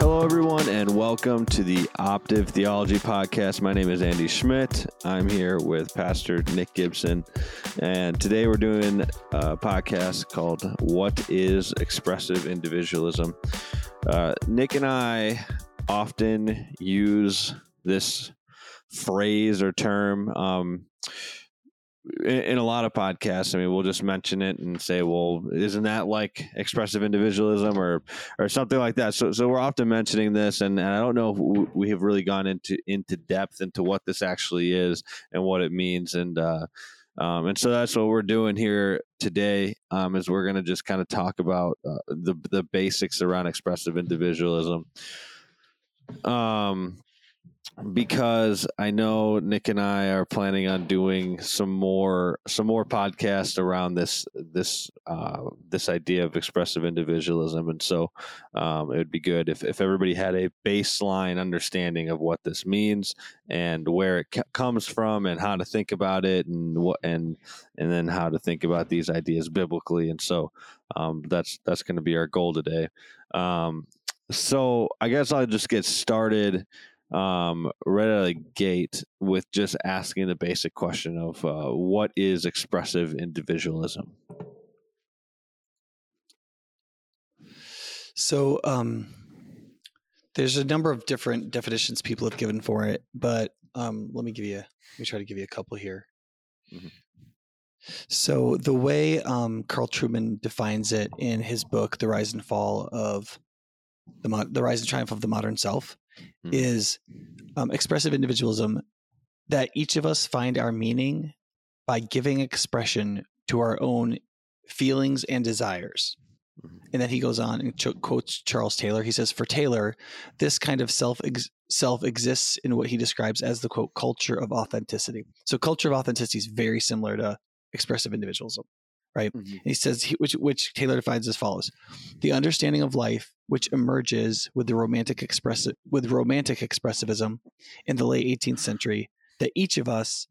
Hello, everyone, and welcome to the Optive Theology Podcast. My name is Andy Schmidt. I'm here with Pastor Nick Gibson, and today we're doing a podcast called What is Expressive Individualism? Uh, Nick and I often use this phrase or term. Um, in, a lot of podcasts, I mean, we'll just mention it and say, "Well, isn't that like expressive individualism or or something like that?" So, so we're often mentioning this, and, and I don't know if we have really gone into into depth into what this actually is and what it means, and uh, um, and so that's what we're doing here today. Um, is we're going to just kind of talk about uh, the the basics around expressive individualism. Um, because I know Nick and I are planning on doing some more some more podcasts around this this uh, this idea of expressive individualism, and so um, it would be good if, if everybody had a baseline understanding of what this means and where it comes from and how to think about it and what and and then how to think about these ideas biblically, and so um, that's that's going to be our goal today. Um, so I guess I'll just get started um, right out of the gate with just asking the basic question of uh, what is expressive individualism? So, um, there's a number of different definitions people have given for it, but um, let me give you. Let me try to give you a couple here. Mm-hmm. So, the way um, Carl Trueman defines it in his book, "The Rise and Fall of the, the Rise and Triumph of the Modern Self," mm-hmm. is um, expressive individualism that each of us find our meaning by giving expression to our own feelings and desires. Mm-hmm. And then he goes on and ch- quotes Charles Taylor. He says, "For Taylor, this kind of self ex- self exists in what he describes as the quote culture of authenticity. So, culture of authenticity is very similar to expressive individualism right? Mm-hmm. he says, which, which Taylor defines as follows: the understanding of life which emerges with the romantic expressive with romantic expressivism in the late 18th century, that each of us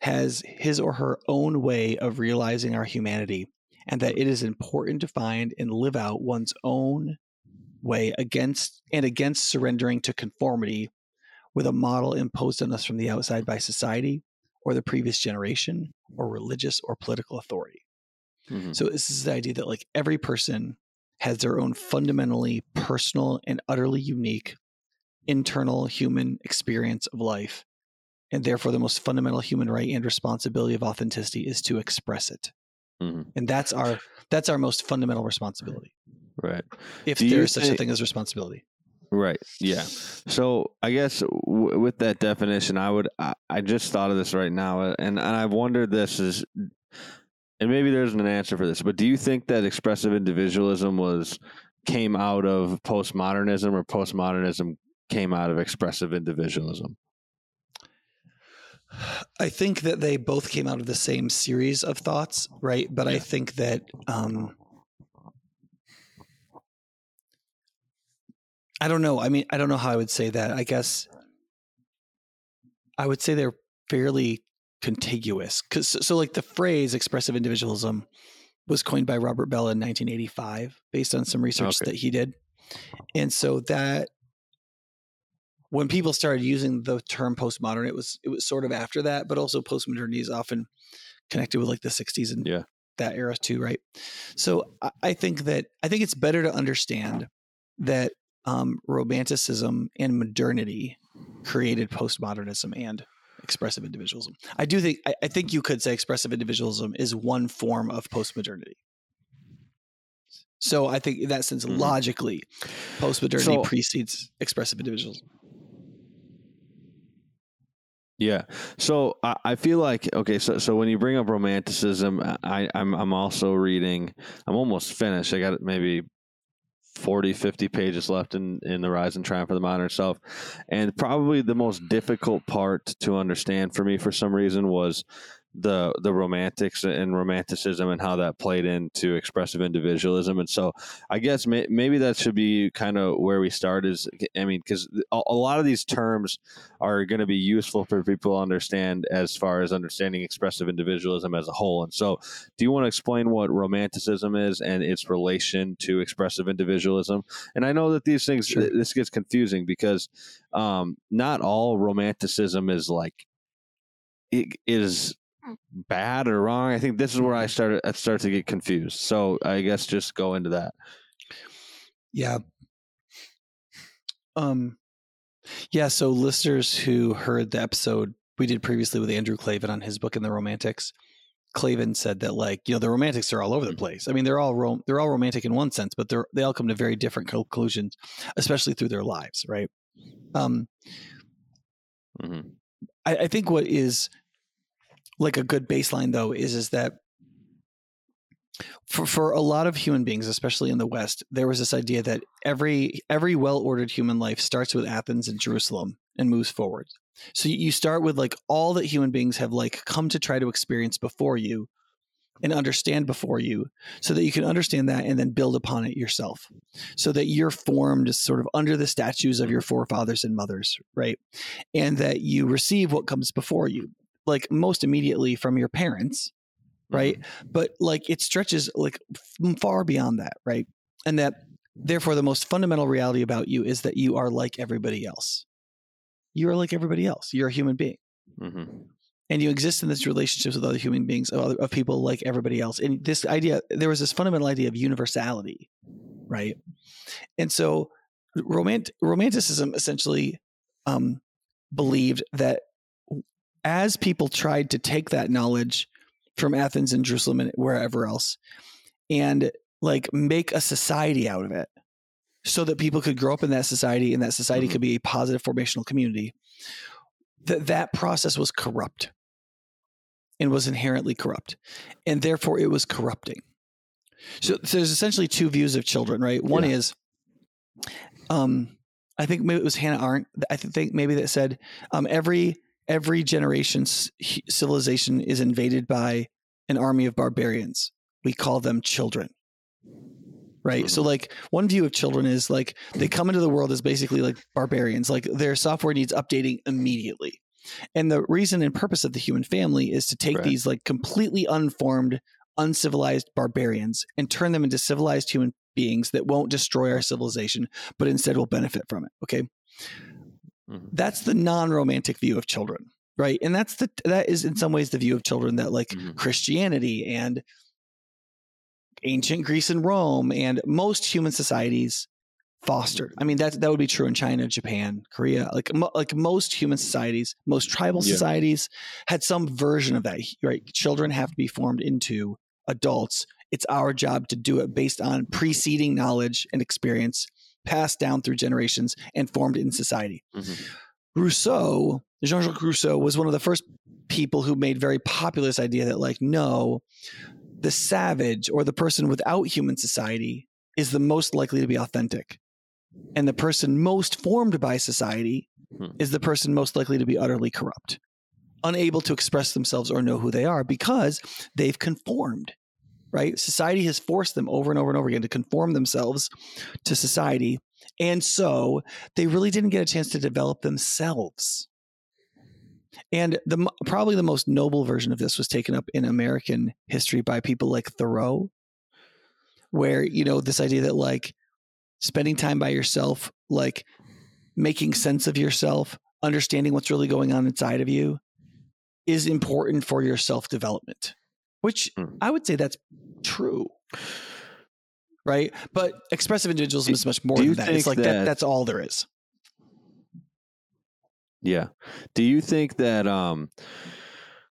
has his or her own way of realizing our humanity, and that it is important to find and live out one's own way against and against surrendering to conformity with a model imposed on us from the outside by society or the previous generation or religious or political authority. Mm-hmm. So this is the idea that like every person has their own fundamentally personal and utterly unique internal human experience of life. And therefore the most fundamental human right and responsibility of authenticity is to express it. Mm-hmm. And that's our that's our most fundamental responsibility. Right. If there is such a thing as responsibility. Right. Yeah. So I guess w- with that definition, I would I, I, just thought of this right now, uh, and and I've wondered this is, and maybe there's an answer for this, but do you think that expressive individualism was came out of postmodernism, or postmodernism came out of expressive individualism? I think that they both came out of the same series of thoughts, right? But yeah. I think that um, I don't know. I mean, I don't know how I would say that. I guess I would say they're fairly contiguous. Cause so like the phrase expressive individualism was coined by Robert Bellah in 1985 based on some research okay. that he did. And so that when people started using the term postmodern, it was it was sort of after that, but also postmodernity is often connected with like the 60s and yeah. that era too, right? So I think that I think it's better to understand that um, romanticism and modernity created postmodernism and expressive individualism. I do think I, I, think you could say expressive individualism is one form of postmodernity. So I think in that sense, mm-hmm. logically, postmodernity so, precedes expressive individualism. Yeah. So I, I, feel like okay. So so when you bring up romanticism, I I'm I'm also reading. I'm almost finished. I got maybe 40, 50 pages left in, in The Rise and Triumph of the Modern Self. And probably the most difficult part to understand for me for some reason was the the romantics and romanticism and how that played into expressive individualism. And so i guess may, maybe that should be kind of where we start is i mean because a, a, lot of these terms are going to be useful for people to understand as far as understanding expressive individualism as a whole. And so do you want to explain what romanticism is and its relation to expressive individualism? And i know that these things sure. this gets confusing because um, not all romanticism is like it is bad or wrong. I think this is where I started I start to get confused. So I guess just go into that. Yeah. Um yeah, so listeners who heard the episode we did previously with Andrew Klavan on his book in the Romantics, Klavan said that like, you know, the romantics are all over the mm-hmm. place. I mean, they're all rom- they're all romantic in one sense, but they're they all come to very different conclusions, especially through their lives, right? Um mm-hmm. I, I think what is like a good baseline though is is that for for a lot of human beings, especially in the West, there was this idea that every every well ordered human life starts with Athens and Jerusalem and moves forward. So you start with like all that human beings have like come to try to experience before you and understand before you so that you can understand that and then build upon it yourself. So that you're formed sort of under the statues of your forefathers and mothers right? And that you receive what comes before you like most immediately from your parents right? Mm-hmm. but like it stretches like far beyond that right? And that therefore the most fundamental reality about you is that you are like everybody else. You are like everybody else. You're a human being. Mm-hmm. and you exist in this relationships with other human beings of, other, of people like everybody else. And this idea there was this fundamental idea of universality right? And so romant- romanticism essentially um, believed that as people tried to take that knowledge from Athens and Jerusalem and wherever else and like make a society out of it so that people could grow up in that society and that society mm-hmm. could be a positive formational community that that process was corrupt and was inherently corrupt and therefore it was corrupting so, so there's essentially two views of children right one yeah. is um i think maybe it was hannah arendt i think maybe that said um every every generation's civilization is invaded by an army of barbarians. We call them children. Right. Mm-hmm. So, like, one view of children is like they come into the world as basically like barbarians, like their software needs updating immediately. And the reason and purpose of the human family is to take right. these like completely unformed, uncivilized barbarians and turn them into civilized human beings that won't destroy our civilization, but instead will benefit from it. Okay. Mm-hmm. That's the non-romantic view of children, right? And that's the that is in some ways the view of children that like mm-hmm. Christianity and ancient Greece and Rome and most human societies fostered. I mean that that would be true in China, Japan, Korea. Like mo- like most human societies, most tribal yeah. societies had some version of that. Right? Children have to be formed into adults. It's our job to do it based on preceding knowledge and experience passed down through generations and formed in society. Mm-hmm. Rousseau, Jean Jacques Rousseau, was one of the first people who made very popular this idea that, like, no, the savage or the person without human society is the most likely to be authentic. And the person most formed by society hmm. is the person most likely to be utterly corrupt, unable to express themselves or know who they are because they've conformed right? Society has forced them over and over and over again to conform themselves to society. And so they really didn't get a chance to develop themselves. And the probably the most noble version of this was taken up in American history by people like Thoreau, where, you know, this idea that like spending time by yourself, like making sense of yourself, understanding what's really going on inside of you is important for your self development which mm. I would say that's true. Right. But expressive individualism is much more than that. It's like that, that, that's all there is. Yeah. Do you think that um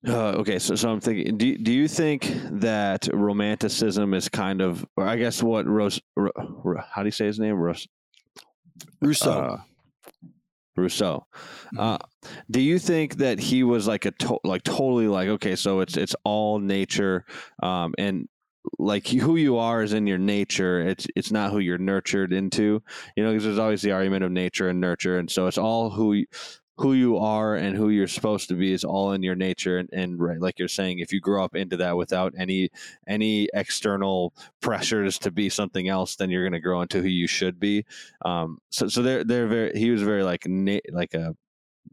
uh, okay, so so I'm thinking. Do do you think that romanticism is kind of, or I guess what Rose, Ro, Ro, how do you say his name? Rose, Rousseau. Uh, Rousseau. Mm-hmm. Uh, do you think that he was like a to- like totally like okay, so it's it's all nature, um, and like who you are is in your nature. It's it's not who you're nurtured into. You know, because there's always the argument of nature and nurture, and so it's all who who you are and who you're supposed to be is all in your nature and, and right like you're saying if you grow up into that without any any external pressures to be something else then you're going to grow into who you should be um so so they're they're very he was very like na- like a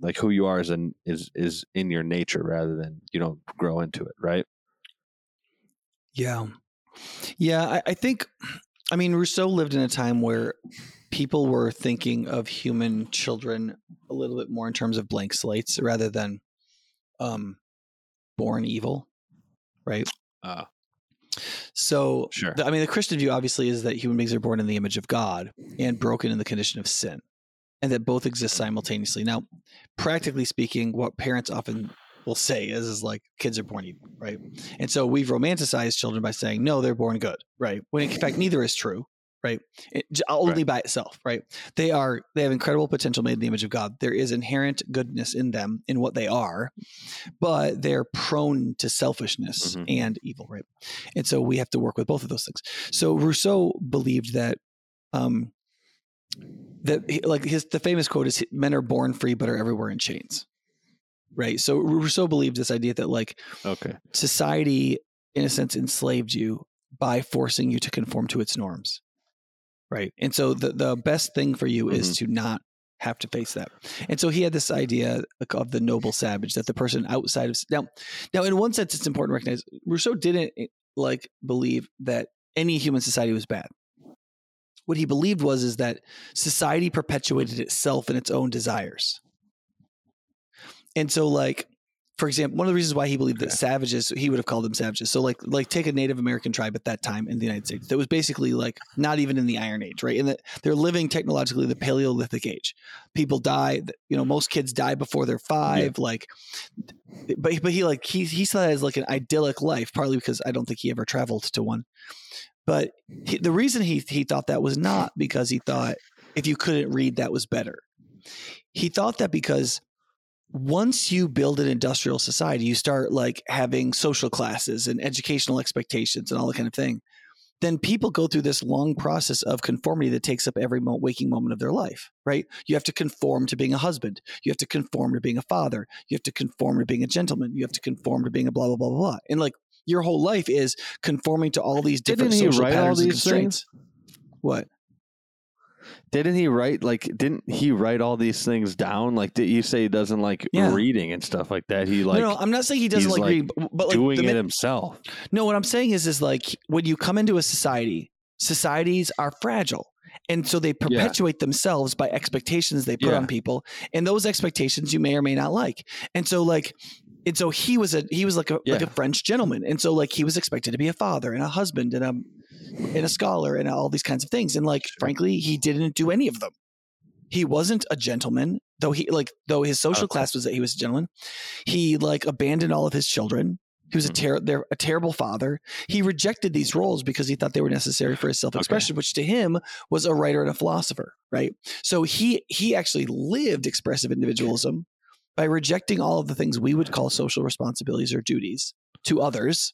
like who you are is in is is in your nature rather than you don't grow into it right Yeah. Yeah. I, I think, I mean, Rousseau lived in a time where people were thinking of human children a little bit more in terms of blank slates rather than um, born evil, right? uh So, Sure. the- I mean, the Christian view obviously is that human beings are born in the image of God and broken in the condition of sin, and that both exist simultaneously. Now, practically speaking, what parents often will say is, is like kids are born evil, right? And so we've romanticized children by saying, no, they're born good, right? When in fact, neither is true. Right, it, only by itself. Right, they are they have incredible potential made in the image of God. There is inherent goodness in them in what they are, but they're prone to selfishness Mhm. and evil. Right, and so we have to work with both of those things. So Rousseau believed that um, that like his the famous quote is men are born free but are everywhere in chains. Right. So Rousseau believed this idea that like okay society in a sense enslaved you by forcing you to conform to its norms. Right. And so the the best thing for you is to not have to face that. And so he had this idea of the noble savage that the person outside of now now in one sense it's important to recognize Rousseau didn't eh, like believe that any human society was bad. What he believed was is that society perpetuated itself in its own desires. And so like for example, one of the reasons why he believed that savages, he would have called them savages. So like like take a Native American tribe at that time in the United States that was basically like not even in the Iron Age, right? And that they're living technologically the Paleolithic age. People die, you know, most kids die before they're five. Like, but but he like he he saw that as like an idyllic life, partly because I don't think he ever traveled to one. But he, the reason he he thought that was not because he thought if you couldn't read that was better. He thought that because once you build an industrial society, you start like having social classes and educational expectations and all that kind of thing. Then people go through this long process of conformity that takes up every waking moment of their life, right? You have to conform to being a husband. You have to conform to being a father. You have to conform to being a gentleman. You have to conform to being a blah, blah, blah, blah, blah. And like your whole life is conforming to all these different Didn't he social write all patterns and these constraints. What? Didn't he write like didn't he write all these things down like did you say he doesn't like Yeah. reading and stuff like that he like no, no, I'm not saying he doesn't like, like, reading, but, but like doing the it himself No, what I'm saying is, is like when you come into a society, societies are fragile. And so they perpetuate themselves by expectations they put Yeah. on people. And those expectations you may or may not like. And so like and so he was a he was like a like a French gentleman. And so like he was expected to be a father and a husband and a and a scholar and all these kinds of things. And like frankly, he didn't do any of them. He wasn't a gentleman, though he like though his social Okay. class was that he was a gentleman. He like abandoned all of his children. He was a, Mhm. ter- they're a terrible father. He rejected these roles because he thought they were necessary for his self-expression, which to him was a writer and a philosopher, right? So he he actually lived expressive individualism by rejecting all of the things we would call social responsibilities or duties to others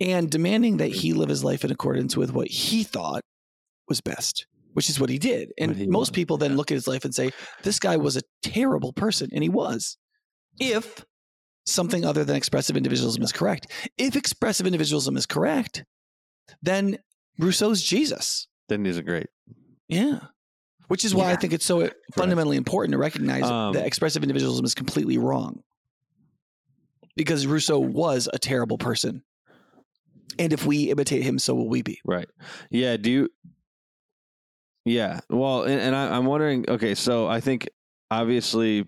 and demanding that he live his life in accordance with what he thought was best, which is what he did. And he most wanted, people then yeah. look at his life and say, this guy was a terrible person. And he was. If something other than expressive individualism is correct. If expressive individualism is correct, then Rousseau's Jesus. then he's a great Yeah. Which is why I think it's so fundamentally important to recognize Um, that expressive individualism is completely wrong. Because Rousseau was a terrible person. And if we imitate him, so will we be. Right. Yeah. Do you? Yeah. Well, and, and I, I'm wondering. Okay, so I think obviously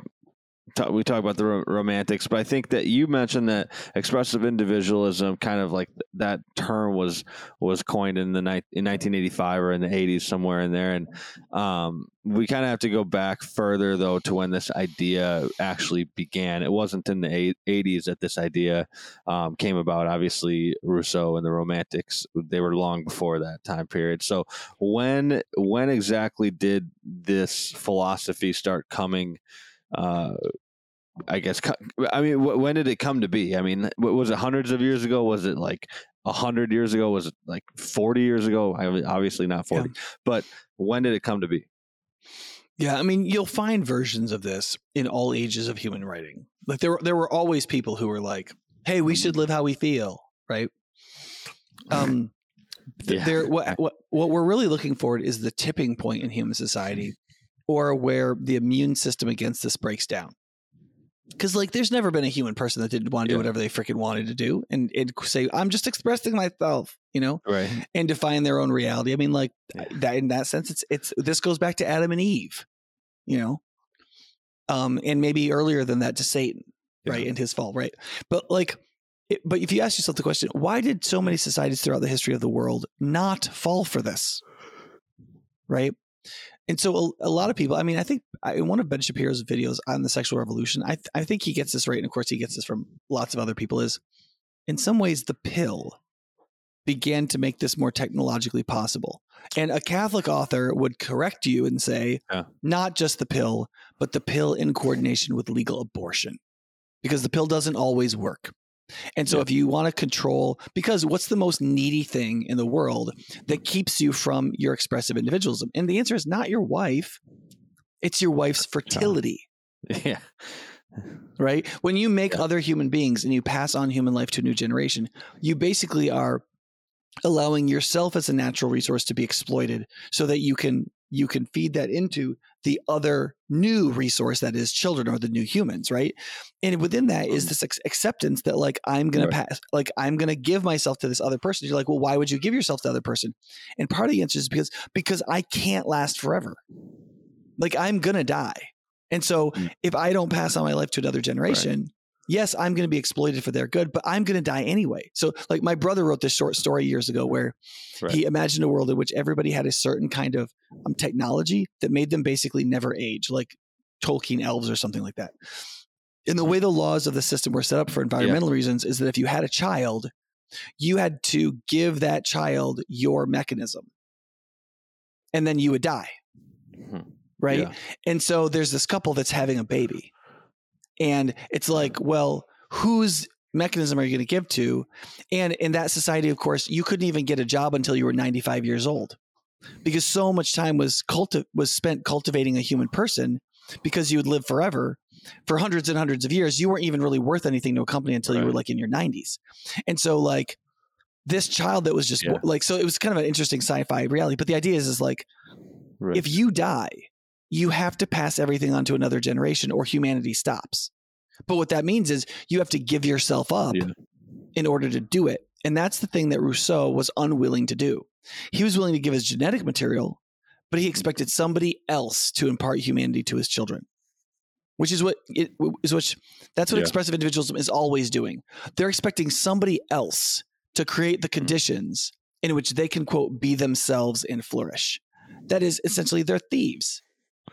ta- we talk about the ro- romantics, but I think that you mentioned that expressive individualism, kind of like th- that term was was coined in the ni- in 1985 or in the 80s somewhere in there, and um, we kind of have to go back further though to when this idea actually began. It wasn't in the eight- 80s that this idea um, came about. Obviously, Rousseau and the Romantics they were long before that time period. So when when exactly did this philosophy start coming? Uh, I guess. I mean, wh- when did it come to be? I mean, was it hundreds of years ago? Was it like a hundred years ago? Was it like forty years ago? I mean, obviously not Yeah. forty, but when did it come to be? Yeah, I mean, you'll find versions of this in all ages of human writing. Like there, there were always people who were like, "Hey, we should live how we feel," right? Um, Yeah. there, what, what, what we're really looking for is the tipping point in human society, or where the immune system against this breaks down. Because like, there's never been a human person that didn't want to do whatever they freaking wanted to do, and and say, "I'm just expressing myself," you know Right. and define their own reality. I mean, like Yeah. that in that sense, it's it's this goes back to Adam and Eve, you know, um, and maybe earlier than that to Satan, right, and his fall, right. But like, it, but if you ask yourself the question, why did so many societies throughout the history of the world not fall for this, right? And so a, a lot of people, I mean, I think in one of Ben Shapiro's videos on the sexual revolution, I th- I think he gets this right, and of course he gets this from lots of other people. Is in some ways the pill began to make this more technologically possible. And a Catholic author would correct you and say, Yeah. not just the pill, but the pill in coordination with legal abortion, because the pill doesn't always work. And so, Yeah. if you want to control, because what's the most needy thing in the world that keeps you from your expressive individualism? And the answer is not your wife, it's your wife's fertility Yeah. right? When you make Yeah. other human beings and you pass on human life to a new generation, you basically are allowing yourself as a natural resource to be exploited so that you can you can feed that into the other new resource that is children or the new humans right? And within that is this ex- acceptance that like i'm gonna Right. pass like i'm gonna give myself to this other person. You're like well why would you give yourself to the other person? And part of the answer is because because i can't last forever. Like i'm gonna die. And so Mm. if i don't pass on my life to another generation yes i'm gonna be exploited for their good but i'm gonna die anyway. So like my brother wrote this short story years ago where Right. he imagined a world in which everybody had a certain kind of um, technology that made them basically never age like tolkien elves or something like that. And the way the laws of the system were set up for environmental reasons is that if you had a child you had to give that child your mechanism. And then you would die. Hmm. right? Yeah. and so there's this couple that's having a baby and it's like well whose mechanism are you going to give to and in that society of course you couldn't even get a job until you were 95 years old because so much time was culti- was spent cultivating a human person because you would live forever for hundreds and hundreds of years you weren't even really worth anything to a company until you were like in your 90s and so like this child that was just Yeah. like so it was kind of an interesting sci-fi reality but the idea is is like Right. if you die, you have to pass everything on to another generation or humanity stops. But what that means is you have to give yourself up Yeah. in order to do it. And that's the thing that Rousseau was unwilling to do. He was willing to give his genetic material, but he expected somebody else to impart humanity to his children. Which is what it is which that's what Yeah. expressive individualism is always doing. They're expecting somebody else to create Mm-hmm. the conditions in which they can quote be themselves and flourish. That is essentially they're thieves.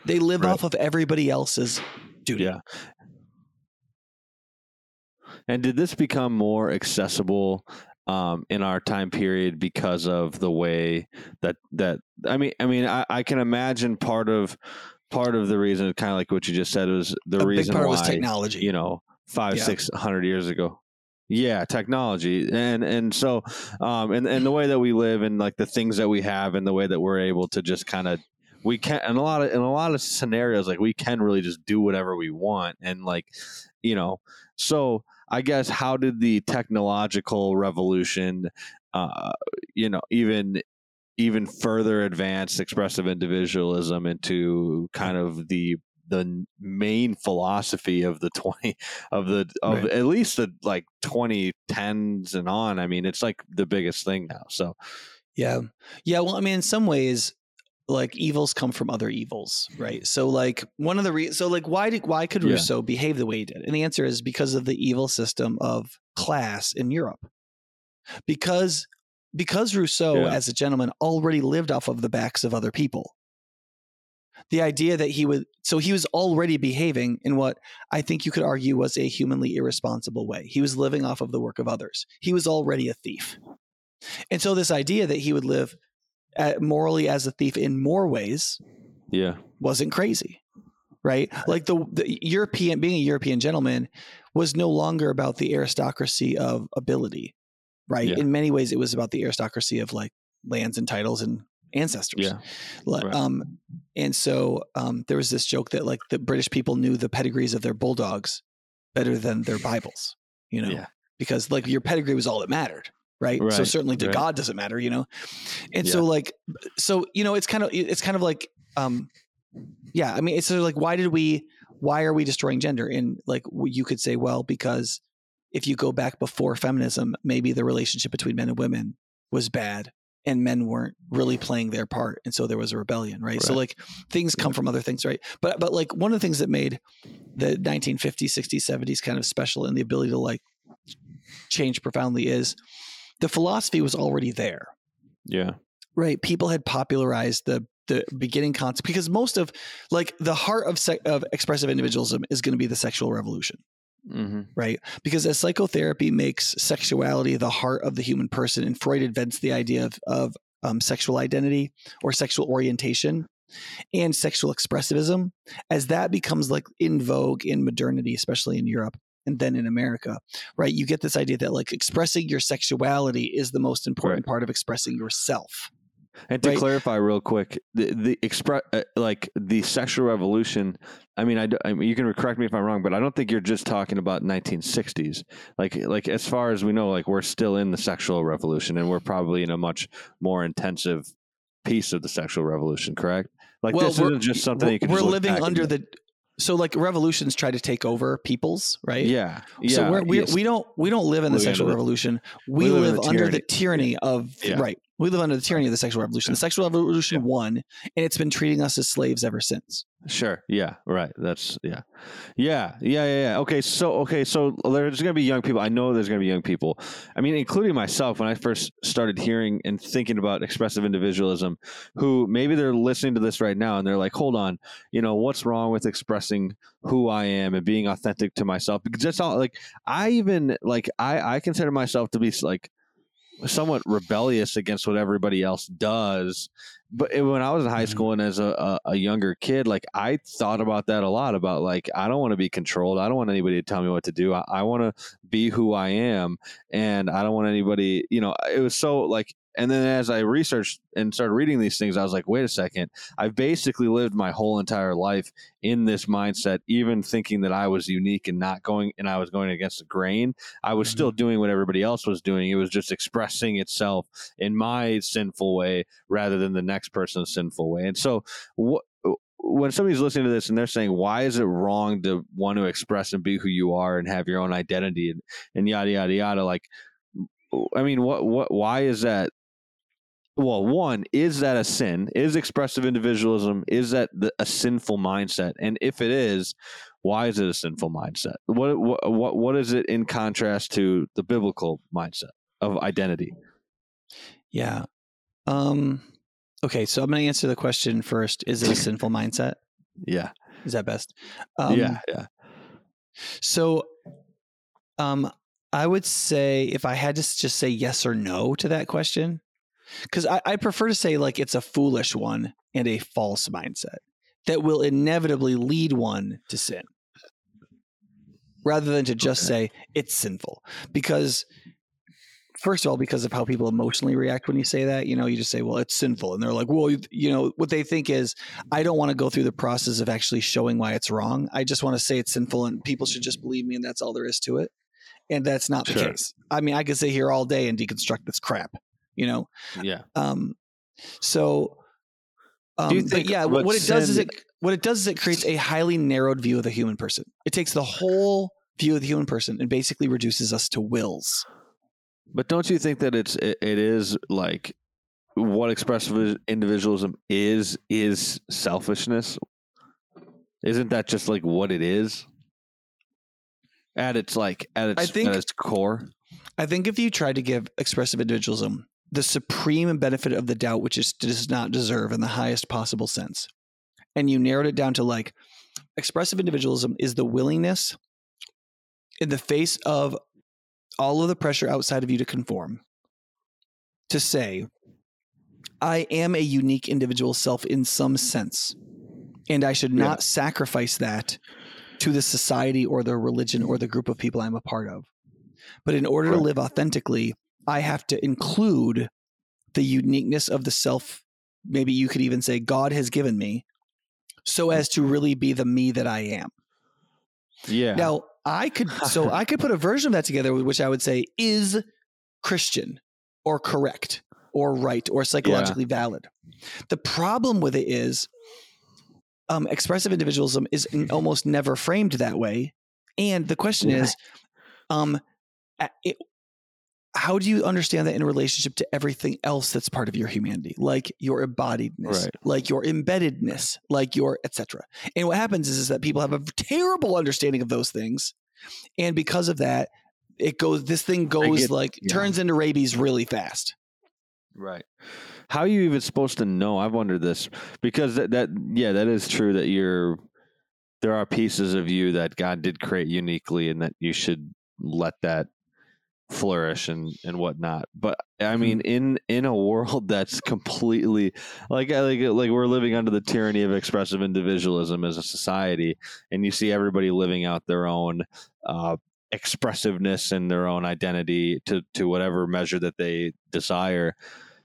They live Right. off of everybody else's duty. Yeah. And did this become more accessible um, in our time period because of the way that that I mean I mean I, I can imagine part of part of the reason kind of like what you just said was the A reason why was technology. you know five Yeah. six hundred years ago yeah technology and and so um and and the way that we live and like the things that we have and the way that we're able to just kind of we can in a lot of in a lot of scenarios like we can really just do whatever we want and like you know so i guess how did the technological revolution uh you know even even further advance expressive individualism into kind of the the main philosophy of the 20 of the of Right. at least the like 2010s and on i mean it's like the biggest thing now so Yeah. Yeah. Well, I mean, in some ways, like evils come from other evils, right? So, like one of the re- so like why did why could Yeah. Rousseau behave the way he did? And the answer is because of the evil system of class in Europe. Because because Rousseau, Yeah. as a gentleman, already lived off of the backs of other people. The idea that he would so he was already behaving in what I think you could argue was a humanly irresponsible way. He was living off of the work of others. He was already a thief. And so this idea that he would live morally as a thief in more ways yeah wasn't crazy, right? Like the, the European being a European gentleman was no longer about the aristocracy of ability, right? Yeah. In many ways, it was about the aristocracy of like lands and titles and ancestors. Yeah. Right. Um, and so um, there was this joke that like the British people knew the pedigrees of their bulldogs better than their Bibles, you know, Yeah. because like your pedigree was all that mattered. Right. So certainly to right. God doesn't matter, you know? And Yeah. so like, so, you know, it's kind of, it's kind of like, um, yeah, I mean, it's sort of like, why did we, why are we destroying gender? And like, you could say, well, because if you go back before feminism, maybe the relationship between men and women was bad and men weren't really playing their part. And so there was a rebellion, right? So like things come from other things, right? But, but like one of the things that made the 1950s, 60s, 70s kind of special and the ability to like change profoundly is the philosophy was already there Yeah. right people had popularized the the beginning concept because most of like the heart of sec- of expressive individualism is going to be the sexual revolution Mm-hmm. right because as psychotherapy makes sexuality the heart of the human person and freud invents the idea of of um, sexual identity or sexual orientation and sexual expressivism as that becomes like in vogue in modernity especially in europe and then in america right you get this idea that like expressing your sexuality is the most important part of expressing yourself And to Right. clarify real quick, the the express uh, like the sexual revolution. I mean, I, I mean, you can correct me if I'm wrong, but I don't think you're just talking about 1960s. Like like as far as we know, like we're still in the sexual revolution, and we're probably in a much more intensive piece of the sexual revolution. Correct? Like this isn't just something you can. we're living under the so like revolutions try to take over peoples right Yeah. Yeah. so we're, we yes. we don't we don't live in the Living sexual revolution we, we live live, the under the tyranny of Yeah. right we live under the tyranny of the sexual revolution the sexual revolution won and it's been treating us as slaves ever since Sure. Yeah. Right. That's yeah. Yeah. Yeah. Yeah. Yeah. Okay. So okay. So there's to be young people. I know there's to be young people. I mean, including myself. When I first started hearing and thinking about expressive individualism, who maybe they're listening to this right now and they're like, "Hold on, you know, what's wrong with expressing who I am and being authentic to myself?" Because that's all. Like, I even like I I consider myself to be like somewhat rebellious against what everybody else does but it- when I was in high Mhm. school and as a, a, a younger kid, like I thought about that a lot about like, I don't want to be controlled. I don't want anybody to tell me what to do. I, I want to be who I am. And I don't want anybody, you know, it was so like, and then as I researched and started reading these things, I was like, wait a second. I've basically lived my whole entire life in this mindset, even thinking that I was unique and not going, and I was going against the grain. I was still mm-hmm. doing what everybody else was doing. It was just expressing itself in my sinful way rather than the next person's sinful way. And so, what when somebody's listening to this and they're saying, "Why is it wrong to want to express and be who you are and have your own identity and, and yada yada yada?" Like, I mean, what what why is that? Well, one is that a sin? Is expressive individualism is that the, a sinful mindset? And if it is, why is it a sinful mindset? What what what what is it in contrast to the biblical mindset of identity? yeah um okay so i'm going to answer the question first is it a sinful mindset Yeah, is that best um, yeah, yeah. So, um, I would say if I had to just say yes or no to that question, because I, I prefer to say like it's a foolish one and a false mindset that will inevitably lead one to sin, rather than to just say it's sinful. Because first of all, because of how people emotionally react when you say that, you know, you just say, well, it's sinful. And they're like, well, you, you know, what they think is, I don't want to go through the process of actually showing why it's wrong. I just want to say it's sinful and people should just believe me and that's all there is to it. And that's not the case. I mean, I could sit here all day and deconstruct this crap, you know? Yeah. Um, so, um, Do you but think yeah, what what it does is it, what it does is it creates a highly narrowed view of the human person. It takes the whole view of the human person and basically reduces us to wills. But don't you think that it's it, it is like what expressive individualism is is selfishness? Isn't that just like what it is? At its like at its I think- at its core. I think if you try to give expressive individualism the supreme benefit of the doubt, which it does not deserve in the highest possible sense, and you narrowed it down to like expressive individualism is the willingness in the face of all of the pressure outside of you to conform to say, I am a unique individual self in some sense, and I should Yeah. not sacrifice that to the society or the religion or the group of people I'm a part of. But in order to live authentically, I have to include the uniqueness of the self maybe you could even say God has given me so as to really be the me that I am. Yeah. Now, I could so I could put a version of that together which I would say is Christian or correct or right or psychologically yeah. valid. The problem with it is um, expressive individualism is almost never framed that way. And the question yeah. is, um, it, how do you understand that in relationship to everything else that's part of your humanity like your embodiedness right. like your embeddedness like your etc and what happens is, is that people have a terrible understanding of those things and because of that it goes this thing goes get, like yeah. turns into rabies really fast. Right. How are you even supposed to know? I've wondered this because that, that yeah that is true that you're there are pieces of you that god did create uniquely and that you should let that flourish and and whatnot but i mean mm-hmm. in in a world that's completely like like like we're living under the tyranny of expressive individualism as a society and you see everybody living out their own uh, expressiveness and their own identity to to whatever measure that they desire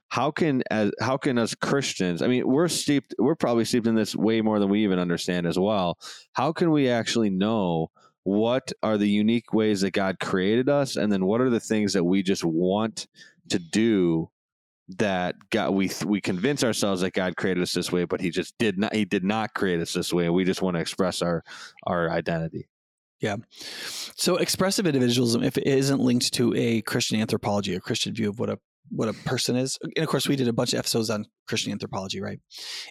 how can as how can us christians i mean we're steeped we're probably steeped in this way more than we even understand as well how can we actually know what are the unique ways that God created us, and then what are the things that we just want to do that God we we convince ourselves that God created us this way, but He just did not. He did not create us this way, and we just want to express our our identity. Yeah. So expressive individualism, if it isn't linked to a Christian anthropology, a Christian view of what a what a person is. And of course, we did a bunch of episodes on Christian anthropology, right?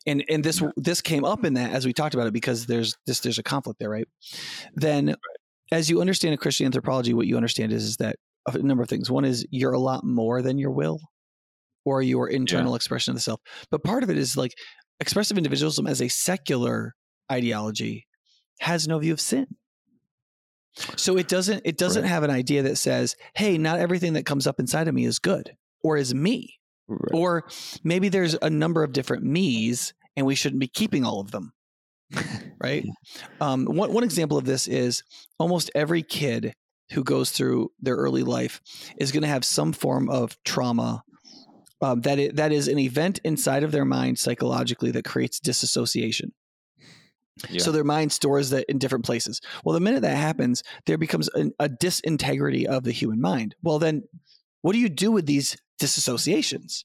And and this this came up in that as we talked about it because there's this there's a conflict there, right? Then, as you understand a Christian anthropology, what you understand is is that a number of things. One is you're a lot more than your will or your internal yeah. expression of the self. But part of it is like expressive individualism as a secular ideology has no view of sin. So it doesn't it doesn't right. have an idea that says, "Hey, not everything that comes up inside of me is good." Or is me. Right. Or maybe there's a number of different me's and we shouldn't be keeping all of them. right? Um, one, one example of this is almost every kid who goes through their early life is going to have some form of trauma um, that it, that is an event inside of their mind psychologically that creates disassociation. Yeah. So their mind stores that in different places. Well, the minute that happens, there becomes a, a disintegrity of the human mind. Well, then what do you do with these disassociations?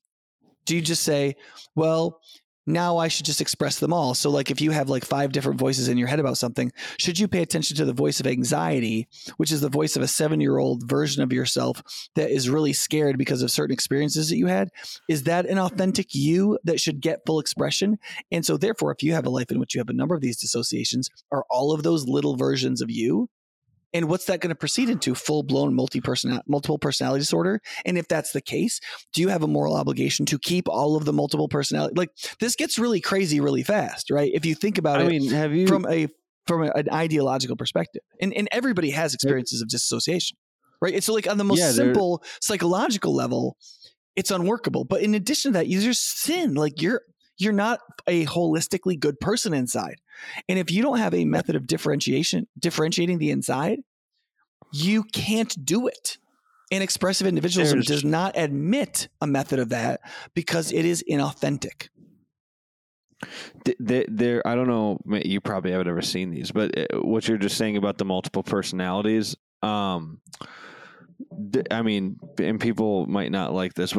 Do you just say, well, now I should just express them all. So, like, if you have like five different voices in your head about something, should you pay attention to the voice of anxiety, which is the voice of a seven year old version of yourself that is really scared because of certain experiences that you had? Is that an authentic you that should get full expression? And so, therefore, if you have a life in which you have a number of these dissociations, are all of those little versions of you and what's that going to proceed into? Full blown multi multiple personality disorder. And if that's the case, do you have a moral obligation to keep all of the multiple personality? Like this gets really crazy really fast, right? If you think about I it, mean, have you from a from a, an ideological perspective, and and everybody has experiences of dissociation, right? It's so like on the most yeah, simple psychological level, it's unworkable. But in addition to that, you there's sin. Like you're you're not a holistically good person inside. And if you don't have a method of differentiation, differentiating the inside, you can't do it. And expressive individualism There's, does not admit a method of that because it is inauthentic. There, I don't know. You probably haven't ever seen these, but uh, what you're just saying about the multiple personalities, um, I mean, and people might not like this.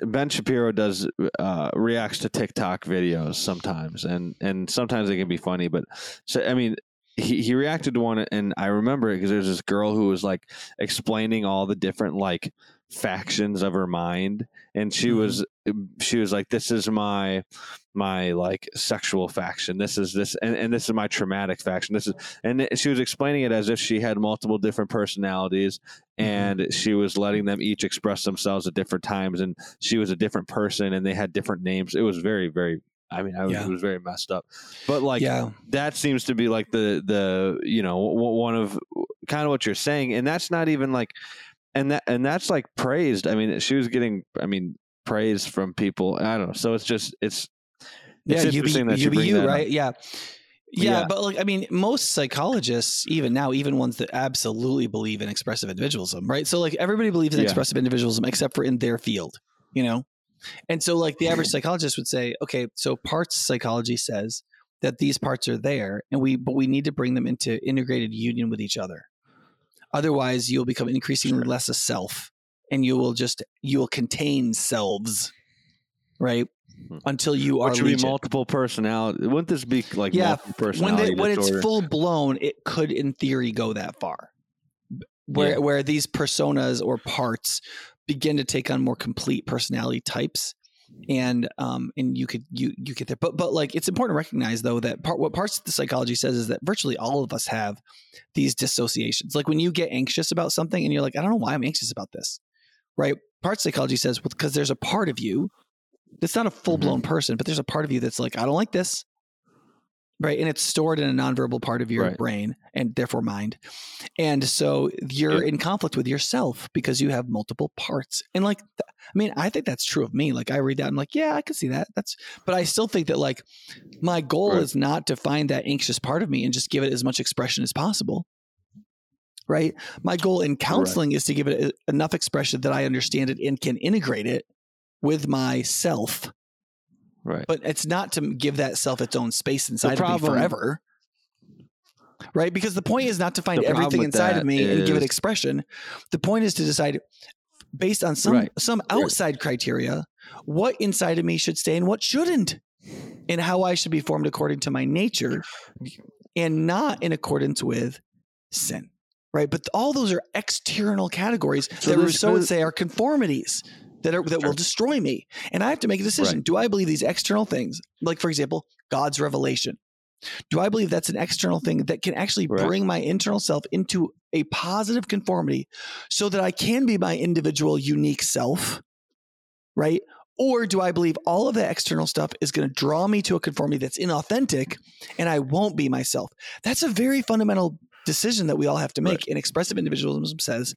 Ben Shapiro does uh, reacts to TikTok videos sometimes, and and sometimes they can be funny. But so I mean, he he reacted to one, and I remember it because there's this girl who was like explaining all the different like factions of her mind and she mm-hmm. was she was like this is my my like sexual faction this is this and, and this is my traumatic faction this is and she was explaining it as if she had multiple different personalities mm-hmm. and mm-hmm. she was letting them each express themselves at different times and she was a different person and they had different names it was very very I mean, I was, yeah. it was very messed up, but like yeah. that seems to be like the the you know one of kind of what you're saying, and that's not even like and that and that's like praised. I mean, she was getting, I mean, praise from people. I don't know. So it's just it's, it's yeah, interesting you be, that you, you, right? Yeah. yeah. Yeah, but like I mean, most psychologists, even now, even ones that absolutely believe in expressive individualism, right? So like everybody believes in yeah. expressive individualism except for in their field, you know. And so, like the average psychologist would say, okay, so parts psychology says that these parts are there, and we but we need to bring them into integrated union with each other. Otherwise, you'll become increasingly less a self, and you will just you will contain selves, right? Hmm. Until you are be legion. multiple personality. Wouldn't this be like Yeah, multiple when personality they, when it's disorder? full blown, it could, in theory, go that far. Where Yeah. where these personas or parts begin to take on more complete personality types, and um and you could you you get there. But but like it's important to recognize though that part what parts of the psychology says is that virtually all of us have these dissociations. Like when you get anxious about something and you're like, I don't know why I'm anxious about this, right? Part psychology says well because there's a part of you that's not a full blown person, but there's a part of you that's like, I don't like this. Right. And it's stored in a nonverbal part of your Right. brain and therefore mind. And so you're Yeah. in conflict with yourself because you have multiple parts. And like, I mean, I think that's true of me. Like, I read that, I'm like, yeah, I can see that. That's, but I still think that like my goal Right. is not to find that anxious part of me and just give it as much expression as possible. Right. My goal in counseling is to give it e- enough expression that I understand it and can integrate it with myself right. but it's not to give that self its own space inside of me forever. Right? Because the point is not to find everything inside of me and give it expression. The point is to decide based on some Right. some outside criteria what inside of me should stay and what shouldn't and how I should be formed according to my nature and not in accordance with sin. Right? But all those are external categories So that Rousseau would say are conformities that are that will destroy me. And I have to make a decision. Right. Do I believe these external things, like for example, God's revelation? Do I believe that's an external thing that can actually Right. bring my internal self into a positive conformity so that I can be my individual unique self? Right? Or do I believe all of that external stuff is going to draw me to a conformity that's inauthentic and I won't be myself? That's a very fundamental decision that we all have to make. And expressive individualism says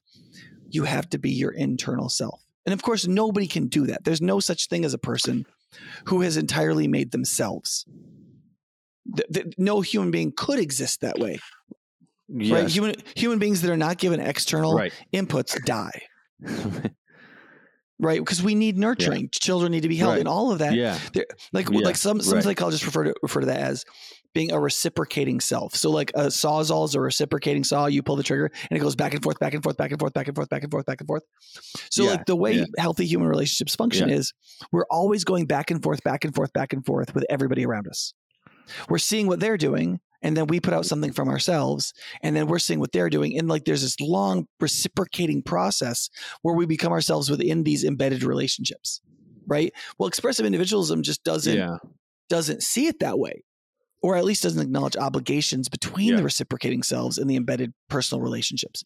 you have to be your internal self. And of course, nobody can do that. There's no such thing as a person who has entirely made themselves. Th- th- no human being could exist that way, right? Human human beings that are not given external Right. inputs die, right? Because we need nurturing. Children need to be held, Right. and all of that. yeah. Like Yeah, like some some right. psychologists refer to refer to that as being a reciprocating self. So like a sawzall is a reciprocating saw. You pull the trigger and it goes back and forth, back and forth, back and forth, back and forth, back and forth, back and forth. So Yeah, like the way yeah. healthy human relationships function Yeah. is we're always going back and forth, back and forth, back and forth with everybody around us. We're seeing what they're doing, and then we put out something from ourselves, and then we're seeing what they're doing. And like there's this long reciprocating process where we become ourselves within these embedded relationships. Right. Well, expressive individualism just doesn't Yeah. doesn't see it that way or at least doesn't acknowledge obligations between Yeah. the reciprocating selves and the embedded personal relationships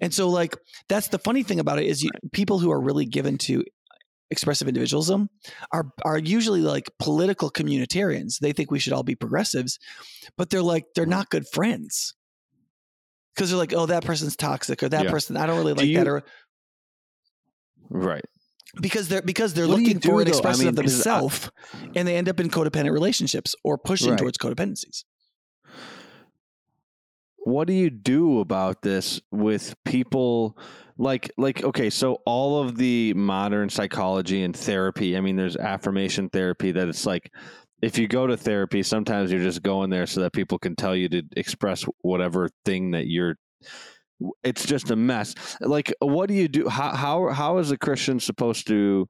and so like that's the funny thing about it is you, people who are really given to expressive individualism are are usually like political communitarians they think we should all be progressives but they're like they're not good friends because they're like oh that person's toxic or that Yeah. person i don't really Do like that or Right. Because they're because they're What do looking for do, an though? I expression mean, of themselves and they end up in codependent relationships or pushing Right. towards codependencies what do you do about this with people like like okay so all of the modern psychology and therapy i mean there's affirmation therapy that it's like if you go to therapy sometimes you're just going there so that people can tell you to express whatever thing that you're it's just a mess like what do you do how how how is a christian supposed to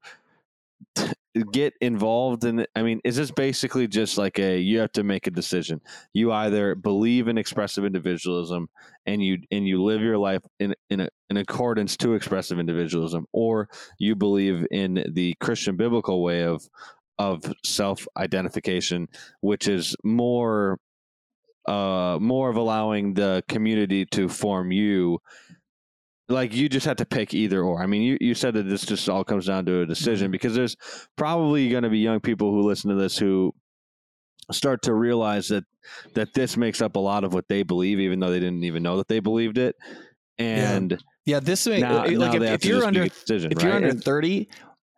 get involved in? I mean, is this basically just like a you have to make a decision? You either believe in expressive individualism and you and you live your life in in a, in accordance to expressive individualism, or you believe in the Christian biblical way of of self identification, which is more uh more of allowing the community to form you like you just have to pick either or. I mean, you, you said that this just all comes down to a decision because there's probably going to be young people who listen to this who start to realize that that this makes up a lot of what they believe, even though they didn't even know that they believed it. And Yeah, this may now, like now if, if you're under decision, if you're under 30,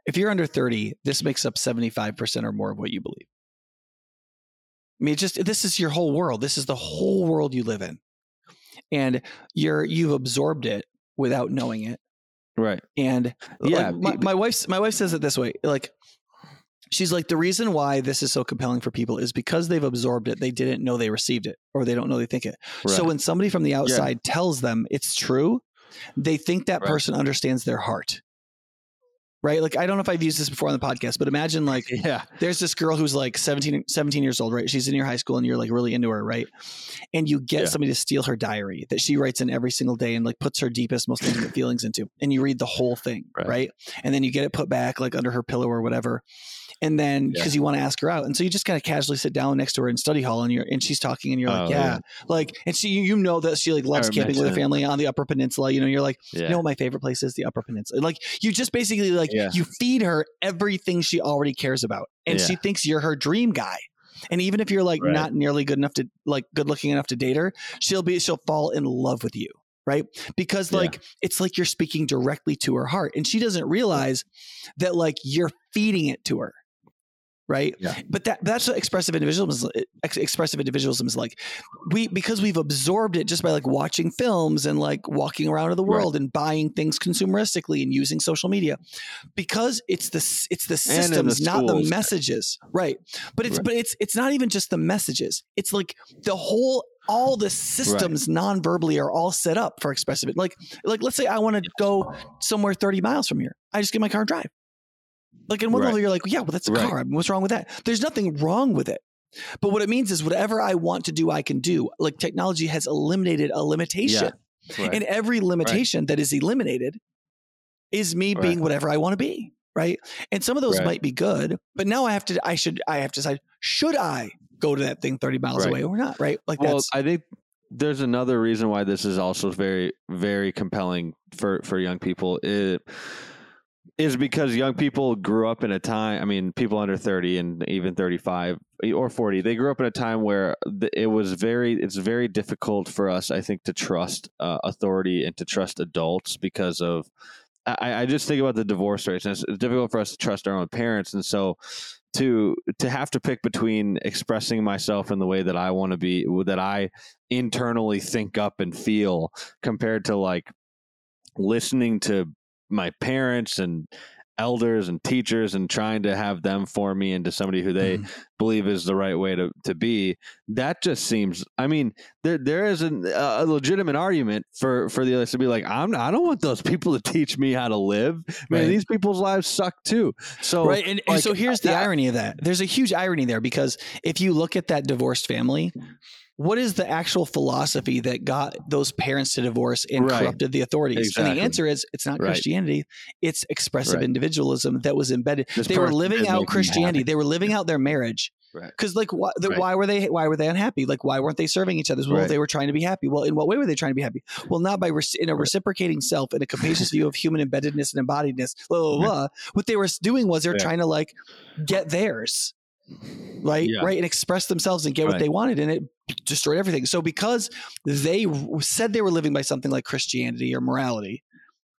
if you're under 30, this makes up 75% or more of what you believe. I mean, just this is your whole world. This is the whole world you live in. And you're you've absorbed it without knowing it. Right. And Yeah. like, my, my wife my wife says it this way, like she's like the reason why this is so compelling for people is because they've absorbed it, they didn't know they received it or they don't know they think it. So when somebody from the outside tells them it's true, they think that Right. person understands their heart. Right? Like I don't know if I've used this before on the podcast, but imagine like yeah. there's this girl who's like 17, 17 years old, right? She's in your high school and you're like really into her, right? And you get Yeah. somebody to steal her diary that she writes in every single day and like puts her deepest, most intimate feelings into. And you read the whole thing, Right. right? And then you get it put back like under her pillow or whatever. And then because you want to ask her out. And so you just kind of casually sit down next to her in study hall and you're and she's talking and you're like, Oh, yeah. yeah. Like and she you know that she like loves camping with her family on the upper peninsula. You know, you're like, Yeah. you know my favorite place is? The Upper Peninsula. Like you just basically like Yeah. you feed her everything she already cares about, and Yeah. she thinks you're her dream guy. And even if you're like Right. not nearly good enough to like good looking enough to date her, she'll be she'll fall in love with you, right? Because Yeah. like it's like you're speaking directly to her heart, and she doesn't realize that like you're feeding it to her. Right, Yeah. but that that's what expressive individualism is. Ex- expressive individualism is like we because we've absorbed it just by like watching films and like walking around in the Right. world and buying things consumeristically and using social media because it's the it's the in the systems not the messages right but it's Right. but it's it's not even just the messages it's like the whole all the systems non-verbally are all set up for expressive like like let's say i want to go somewhere 30 miles from here i just get my car and drive like in one Right. level you're like yeah well that's a Right. car I mean, what's wrong with that there's nothing wrong with it but what it means is whatever I want to do, I can do. Like technology has eliminated a limitation. Right. And every limitation that is eliminated is me being whatever I want to be. Right. And some of those might be good, but now I have to, I should, I have to decide, should I go to that thing 30 miles away or not? Right. Like well, that's, I think there's another reason why this is also very, very compelling for for young people. It is because young people grew up in a time. I mean, people under thirty and even thirty five or forty, they grew up in a time where it was very. It's very difficult for us, I think, to trust uh, authority and to trust adults because of. I, I just think about the divorce rates, and it's it's difficult for us to trust our own parents, and so to to have to pick between expressing myself in the way that I want to be that I internally think up and feel compared to like listening to my parents and elders and teachers and trying to have them form me into somebody who they Mhm. believe is the right way to, to be that just seems i mean there there is an, a legitimate argument for for the others to be like i'm i don't want those people to teach me how to live man Right. these people's lives suck too so right. And, and so here's the that- irony of that. There's a huge irony there because if you look at that divorced family, what is the actual philosophy that got those parents to divorce and Right. corrupted the authorities? And the answer is it's not Right. Christianity, it's expressive Right. individualism that was embedded. This they were living out Christianity. They were living out their marriage. Right. Because like why, the, why were they why were they unhappy? Like why weren't they serving each other? Well, they were trying to be happy. Well, in what way were they trying to be happy? Well, not by rec- in a reciprocating self in a capacious view of human embeddedness and embodiedness. Blah blah blah. What they were doing was they're trying to like get theirs, right? Yeah. Right, and express themselves and get what they wanted, and it destroyed everything. So because they said they were living by something like Christianity or morality,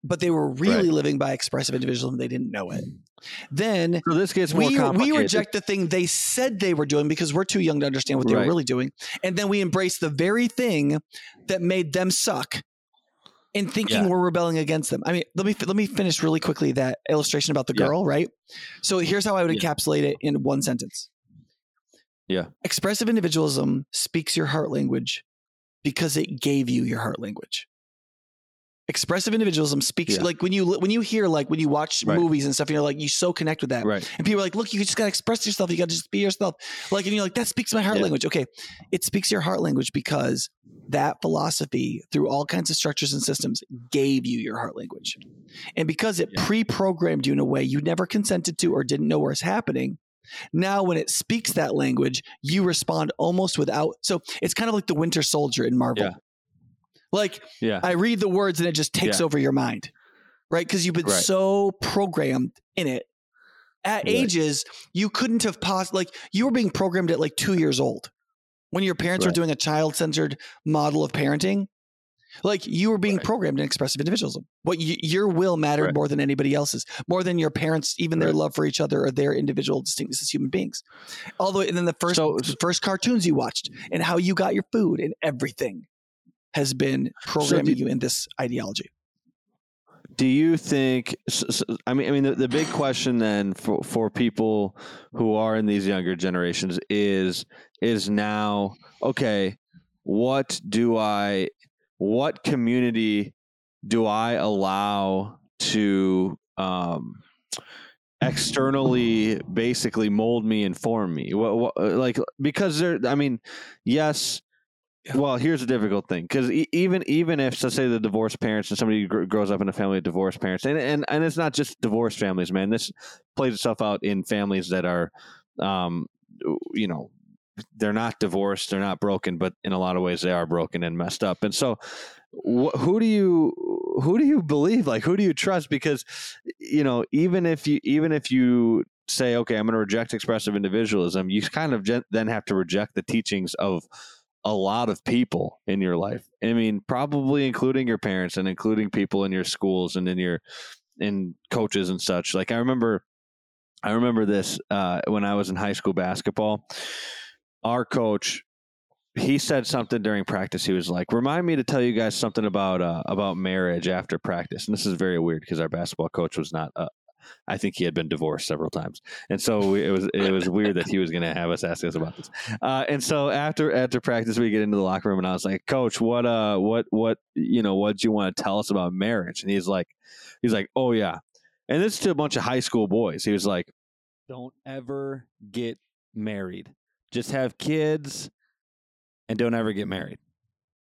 but they were really Right. living by expressive individualism, they didn't know it. Then so this gets more we, we reject the thing they said they were doing because we're too young to understand what they were really doing. And then we embrace the very thing that made them suck in thinking Yeah. we're rebelling against them. I mean, let me let me finish really quickly that illustration about the Yeah. girl, right? So here's how I would Yeah. encapsulate it in one sentence. Yeah. Expressive individualism speaks your heart language because it gave you your heart language. Expressive individualism speaks Yeah. like when you when you hear like when you watch Right. movies and stuff, and you're like you so connect with that. right And people are like, look, you just got to express yourself. You got to just be yourself. Like, and you're like, that speaks my heart Yeah. language. Okay. It speaks your heart language because that philosophy, through all kinds of structures and systems, gave you your heart language. And because it Yeah. pre programmed you in a way you never consented to or didn't know was happening, now when it speaks that language, you respond almost without. So it's kind of like the Winter Soldier in Marvel. Yeah. Like, yeah I read the words and it just takes Yeah. over your mind, right? Because you've been Right. so programmed in it. At Right. ages you couldn't have possibly like you were being programmed at like two years old when your parents were doing a child centered model of parenting. Like you were being Right. programmed in expressive individualism. What you, your will mattered Right. more than anybody else's, more than your parents, even their love for each other or their individual distinctness as human beings. All the way, and then the first So- the first cartoons you watched and how you got your food and everything has been programming do- you in this ideology. do you think i mean i mean the, the big question then for for people who are in these younger generations is is now okay what do i what community do i allow to um externally basically mold me and form me what, what, like because there i mean yes well, here's a difficult thing because e- even even if, let's say, the divorced parents and somebody gr- grows up in a family of divorced parents, and, and and it's not just divorced families, man. This plays itself out in families that are, um, you know, they're not divorced, they're not broken, but in a lot of ways they are broken and messed up. And so, wh- who do you who do you believe? Like, who do you trust? Because you know, even if you even if you say, okay, I'm going to reject expressive individualism, you kind of gen- then have to reject the teachings of a lot of people in your life. I mean, probably including your parents and including people in your schools and in your in coaches and such. Like I remember I remember this uh, when I was in high school basketball. Our coach he said something during practice. He was like, "Remind me to tell you guys something about uh, about marriage after practice." And this is very weird because our basketball coach was not a, I think he had been divorced several times, and so it was it was weird that he was going to have us ask us about this. Uh, and so after after practice, we get into the locker room, and I was like, "Coach, what uh what what you know what do you want to tell us about marriage?" And he's like, he's like, "Oh yeah," and this is to a bunch of high school boys. He was like, "Don't ever get married. Just have kids, and don't ever get married."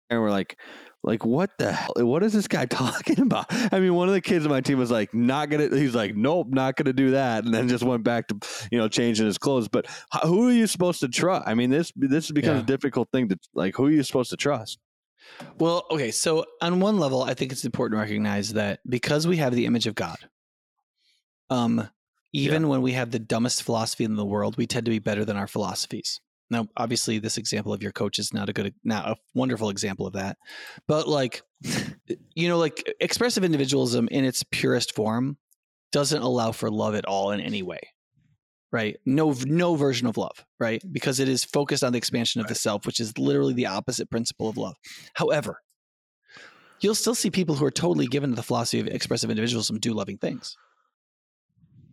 And we're like, like what the hell? What is this guy talking about? I mean one of the kids on my team was like not gonna he's like nope not gonna do that and then just went back to you know changing his clothes but who are you supposed to trust? I mean this this becomes yeah. a difficult thing to like who are you supposed to trust? Well okay so on one level i think it's important to recognize that because we have the image of god um even yeah. when we have the dumbest philosophy in the world we tend to be better than our philosophies now, obviously, this example of your coach is not a good, not a wonderful example of that. But like, you know, like expressive individualism in its purest form doesn't allow for love at all in any way, right? No, no version of love, right? Because it is focused on the expansion of right. the self, which is literally the opposite principle of love. However, you'll still see people who are totally given to the philosophy of expressive individualism do loving things.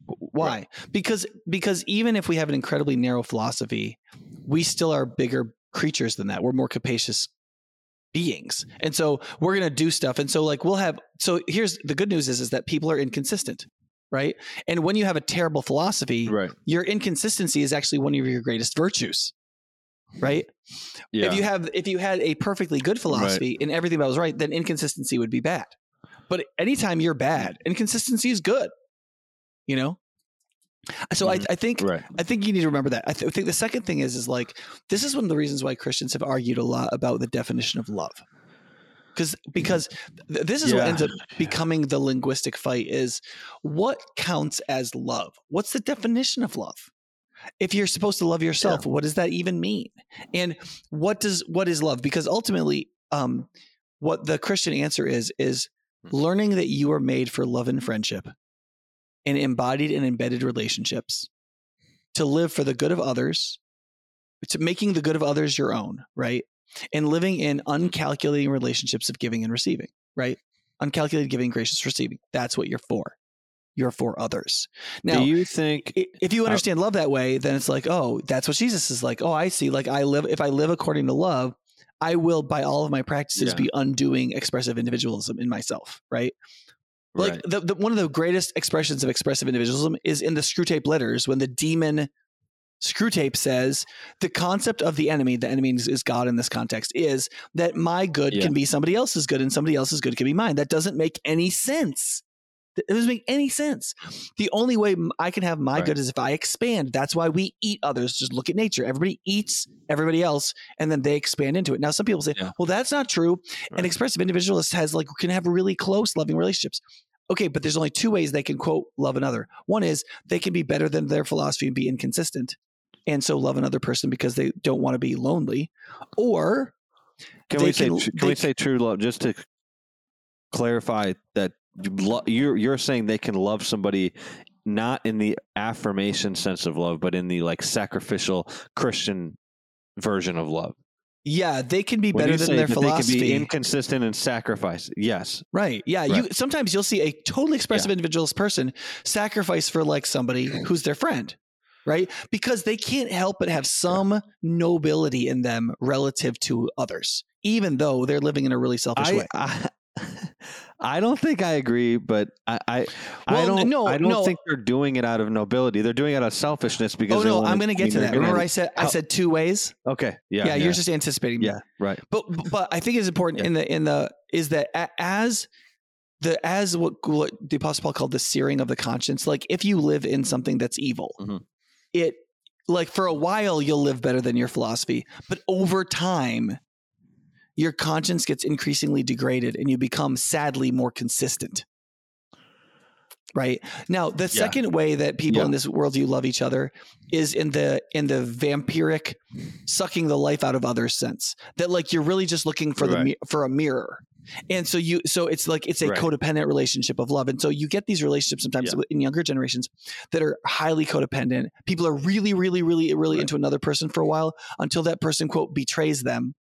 Why? Right. Because because even if we have an incredibly narrow philosophy, we still are bigger creatures than that. We're more capacious beings. And so we're going to do stuff and so like we'll have so here's the good news is is that people are inconsistent, right? And when you have a terrible philosophy, right. your inconsistency is actually one of your greatest virtues. Right? Yeah. If you have if you had a perfectly good philosophy right. and everything that was right, then inconsistency would be bad. But anytime you're bad, inconsistency is good you know so mm-hmm. I, I, think right. I think you need to remember that. I, th- I, think the second thing is is like this is one of the reasons why Christians have argued a lot about the definition of love. Because because th- this is yeah. what ends up becoming the linguistic fight is what counts as love? What's the definition of love? If you're supposed to love yourself, yeah. what does that even mean? And what does what is love? Because ultimately, um, what the Christian answer is is hmm. learning that you are made for love and friendship in embodied and embedded relationships, to live for the good of others, to making the good of others your own, right? And living in uncalculating relationships of giving and receiving, right? Uncalculated giving, gracious receiving. That's what you're for. You're for others. Now, do you think if you uh understand uh, love that way, then it's like, oh, that's what Jesus is like. Oh, I see. Like I live, if I live according to love, I will, by all of my practices, yeah. be undoing expressive individualism in myself, right? Like right. the, the, one of the greatest expressions of expressive individualism is in the Screwtape Letters when the demon Screwtape says the concept of the enemy, the enemy is, God in this context, is that my good yeah. can be somebody else's good and somebody else's good can be mine. That doesn't make any sense. It doesn't make any sense. The only way I can have my right. good is if I expand. That's why we eat others. Just look at nature. Everybody eats everybody else, and then they expand into it. Now, some people say, yeah. "Well, that's not true." Right. An expressive individualist has like can have really close, loving relationships. Okay, but there's only two ways they can quote love another. One is they can be better than their philosophy and be inconsistent, and so love another person because they don't want to be lonely, or can we say can, can we say true love just to clarify that you're you're saying they can love somebody not in the affirmation sense of love, but in the like sacrificial Christian version of love. Yeah, they can be When better than their that They can philosophy. be inconsistent and sacrifice. Yes. Right. Yeah. You sometimes you'll see a totally expressive individualist person sacrifice for like somebody who's their friend. Right? Because they can't help but have some nobility in them relative to others, even though they're living in a really selfish I, way. I I don't think I agree, but I I, I don't no, I don't no. think they're doing it out of nobility. They're doing it out of selfishness because Oh no, I'm going to get to that. gonna- Remember I said I said two ways? Okay. Yeah, Yeah. you're just anticipating yeah. Right. But but I think it's important Yeah. in the in the is that as the as what, what the apostle Paul called the searing of the conscience. Like if you live in something that's evil, Mhm. it like for a while you'll live better than your philosophy, but over time your conscience gets increasingly degraded and you become sadly more consistent. Right now, the second way that people Yeah. in this world you love each other is in the in the vampiric sucking the life out of others sense that like you're really just looking for the Right. mi- for a mirror and so you so it's like it's a Right. codependent relationship of love and so you get these relationships sometimes Yeah. in younger generations that are highly codependent people are really really really really Right. into another person for a while until that person quote betrays them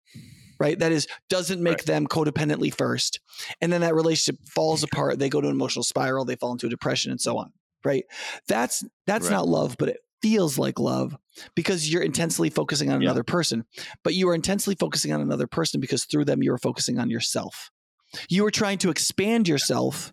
right? That is doesn't make Right. them codependently first. And then that relationship falls apart. They go to an emotional spiral. They fall into a depression and so on right? That's that's Right. not love but it feels like love because you're intensely focusing on Yeah. another person. But you are intensely focusing on another person because through them you are focusing on yourself. You are trying to expand yourself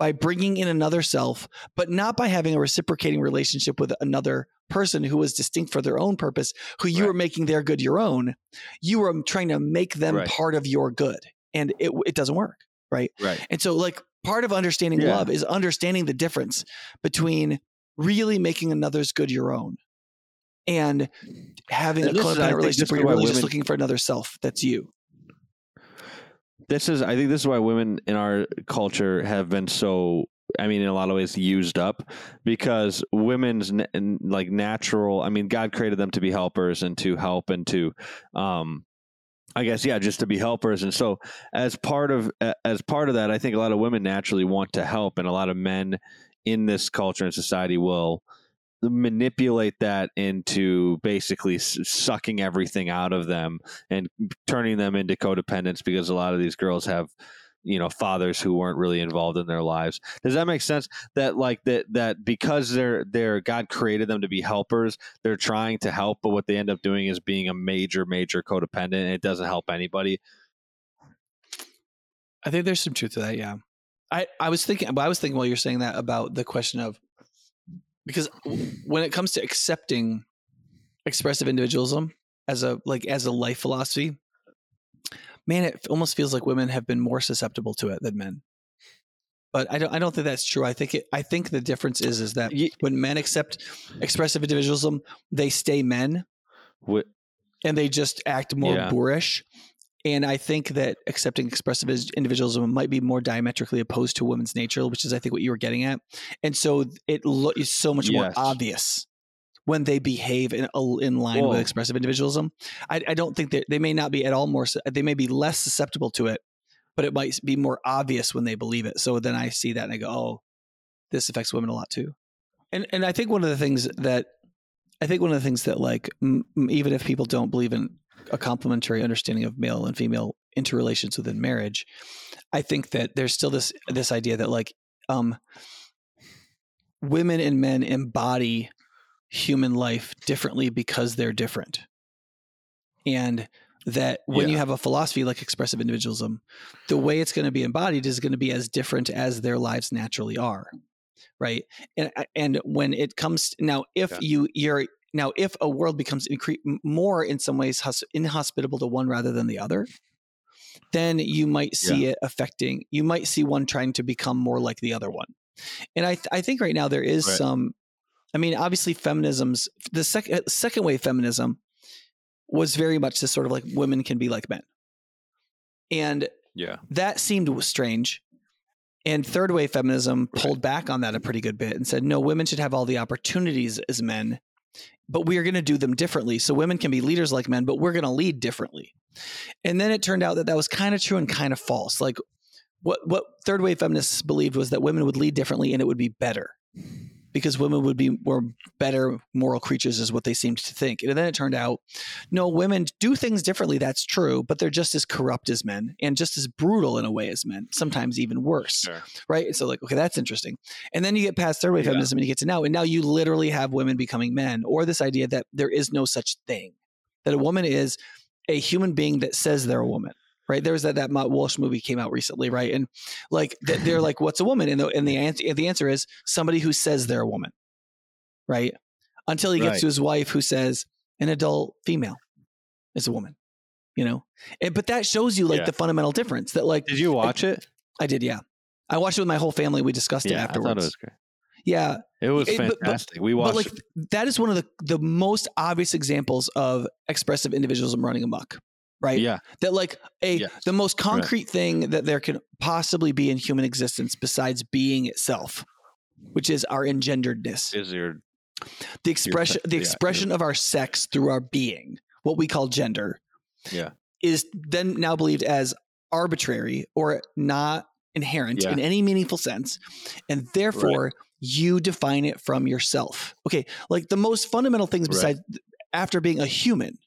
by bringing in another self but not by having a reciprocating relationship with another person who is distinct for their own purpose who you Right. are making their good your own you are trying to make them Right. part of your good and it, it doesn't work Right. Right. and so, like, part of understanding Yeah. love is understanding the difference between really making another's good your own and having And a this is- I codependent relationship where you're really just looking for another self that's you. This is I think this is why women in our culture have been so I mean in a lot of ways used up because women's na- like natural I mean God created them to be helpers and to help and to um I guess yeah just to be helpers. And so as part of as part of that I think a lot of women naturally want to help and a lot of men in this culture and society will manipulate that into basically sucking everything out of them and turning them into codependents because a lot of these girls have you know fathers who weren't really involved in their lives does that make sense that like that that because they're they're god created them to be helpers they're trying to help but what they end up doing is being a major major codependent and it doesn't help anybody I think there's some truth to that. Yeah. I, I was thinking, I was thinking while you're saying that about the question of because when it comes to accepting expressive individualism as a like as a life philosophy, man, it almost feels like women have been more susceptible to it than men. But I don't I don't think that's true. I think it I think the difference is is that when men accept expressive individualism, they stay men Wh- and they just act more Yeah. boorish. And I think that accepting expressive individualism might be more diametrically opposed to women's nature, which is I think what you were getting at. And so it lo- is so much more obvious when they behave in in line Whoa. with expressive individualism. I, I don't think that they may not be at all more. They may be less susceptible to it, but it might be more obvious when they believe it. So then I see that and I go, oh, this affects women a lot too. And and I think one of the things that I think one of the things that like m- even if people don't believe in a complementary understanding of male and female interrelations within marriage, I think that there's still this this idea that like um women and men embody human life differently because they're different. And that when you have a philosophy like expressive individualism, the way it's going to be embodied is going to be as different as their lives naturally are. Right. And and when it comes now, if Yeah. you you're now if a world becomes incre- more in some ways hos- inhospitable to one rather than the other, then you might see it affecting. You might see one trying to become more like the other one. And I th- I think right now there is Right. some. I mean, obviously, feminism's the second uh, second wave feminism was very much this sort of like women can be like men, and yeah that seemed strange. And third wave feminism pulled back on that a pretty good bit and said, no, women should have all the opportunities as men, but we are going to do them differently. So women can be leaders like men, but we're going to lead differently. And then it turned out that that was kind of true and kind of false. Like what what third wave feminists believed was that women would lead differently and it would be better. Because women would be more better moral creatures is what they seemed to think and then it turned out no women do things differently that's true but they're just as corrupt as men and just as brutal in a way as men sometimes even worse Sure. right so like okay that's interesting and then you get past third wave Yeah. feminism and you get to now and now you literally have women becoming men or this idea that there is no such thing that a woman is a human being that says they're a woman right there was that that Matt Walsh movie came out recently right and like they're like what's a woman and the and the answer the answer is somebody who says they're a woman right until he gets Right. to his wife who says an adult female is a woman you know and, but that shows you like Yeah. the fundamental difference that like Did you watch it? I did yeah I watched it with my whole family we discussed it Yeah, I afterwards thought it was great. yeah It was It- but- fantastic. we watched. but like that is one of the the most obvious examples of expressive individualism running amok right? Yeah, that like a the most concrete thing that there can possibly be in human existence besides being itself which is our engenderedness. Is your the expression the yeah, expression of our sex through our being what we call gender Yeah. is then now believed as arbitrary or not inherent Yeah. in any meaningful sense and therefore you define it from yourself. Okay like the most fundamental things Right. besides after being a human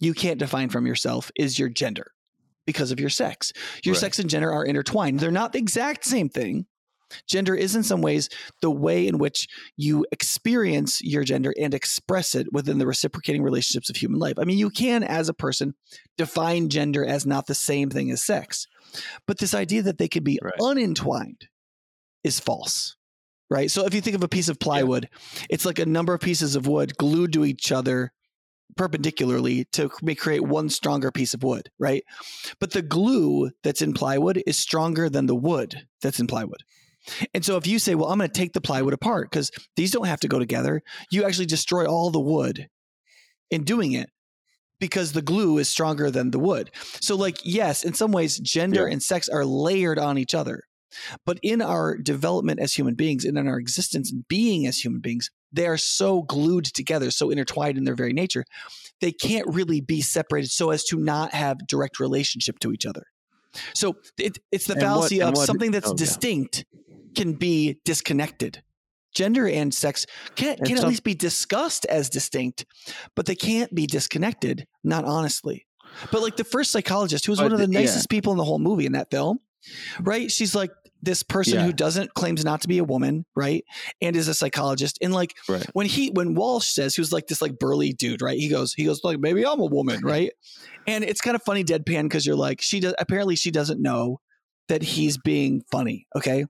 you can't define from yourself is your gender because of your sex your Right. sex and gender are intertwined they're not the exact same thing gender is in some ways the way in which you experience your gender and express it within the reciprocating relationships of human life. I mean, you can, as a person, define gender as not the same thing as sex, but this idea that they could be Right. unentwined is false. Right. So if you think of a piece of plywood, it's like a number of pieces of wood glued to each other perpendicularly to create one stronger piece of wood, right? But the glue that's in plywood is stronger than the wood that's in plywood. And so if you say, well, I'm going to take the plywood apart because these don't have to go together, you actually destroy all the wood in doing it because the glue is stronger than the wood. So, like, yes, in some ways, gender Yeah. and sex are layered on each other. But in our development as human beings and in our existence and being as human beings, they are so glued together, so intertwined in their very nature, they can't really be separated so as to not have direct relationship to each other. So it, it's the And fallacy and of what- something that's oh, yeah. distinct can be disconnected. Gender and sex can, can at least be discussed as distinct, but they can't be disconnected, not honestly. But like the first psychologist, who was one of the the- yeah. nicest people in the whole movie in that film, right? She's like this person Yeah. who doesn't claims not to be a woman, right? And is a psychologist. And like right. when he when Walsh says was like this like burly dude, right? He goes, he goes like maybe I'm a woman, right? And it's kind of funny deadpan because you're like she does apparently she doesn't know that he's being funny, okay?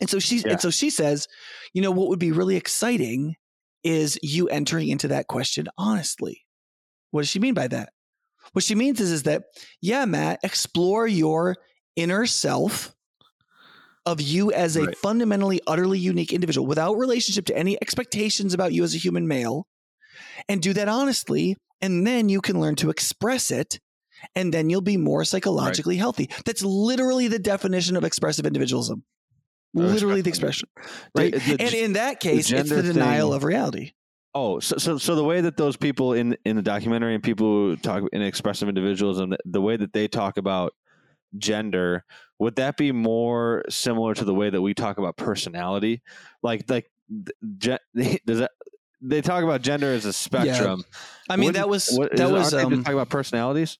And so she Yeah. and so she says, you know what would be really exciting is you entering into that question honestly. What does she mean by that? What she means is is that yeah, Matt, explore your inner self of you as a Right. fundamentally utterly unique individual without relationship to any expectations about you as a human male and do that honestly and then you can learn to express it and then you'll be more psychologically healthy. That's literally the definition of expressive individualism. Respect literally the expression right? The- the and in that case it's the denial thing- of reality. Oh, so, so so the way that those people in in the documentary and people who talk in expressive individualism, the, the way that they talk about gender, would that be more similar to the way that we talk about personality? Like like does that they talk about gender as a spectrum? i mean Wouldn't- that was what- that was um, talking about personalities.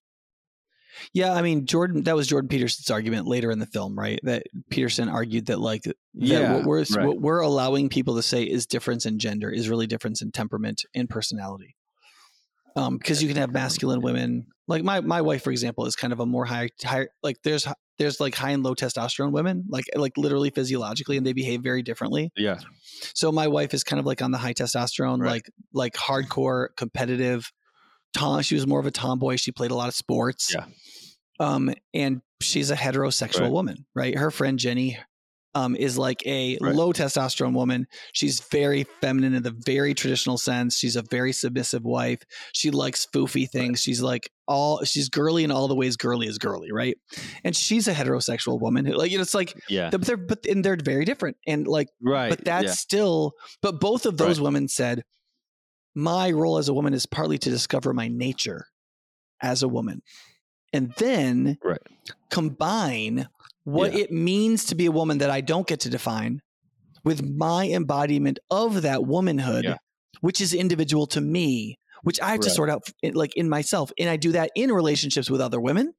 Yeah, I mean Jordan. That was Jordan Peterson's argument later in the film, right? That Peterson argued that like that Yeah, what we're right. what we're allowing people to say is difference in gender is really difference in temperament and personality. Um, because you can have masculine women, like my my wife, for example, is kind of a more high high like there's there's like high and low testosterone women, like like literally physiologically, and they behave very differently. Yeah, So my wife is kind of like on the high testosterone, Right. like like hardcore competitive. Tom, she was more of a tomboy. She played a lot of sports. Yeah. Um, and she's a heterosexual Right. woman, right? Her friend Jenny, um, is like a Right. low testosterone woman. She's very feminine in the very traditional sense. She's a very submissive wife. She likes foofy things. She's like all she's girly in all the ways girly is girly, right? And she's a heterosexual woman. who- Like you know, it's like yeah, but they're but and they're very different. And like right. but that's yeah. still but both of those Right. women said my role as a woman is partly to discover my nature as a woman and then Right. combine what Yeah. it means to be a woman that I don't get to define with my embodiment of that womanhood, Yeah. which is individual to me, which I have to sort out like in myself. And I do that in relationships with other women,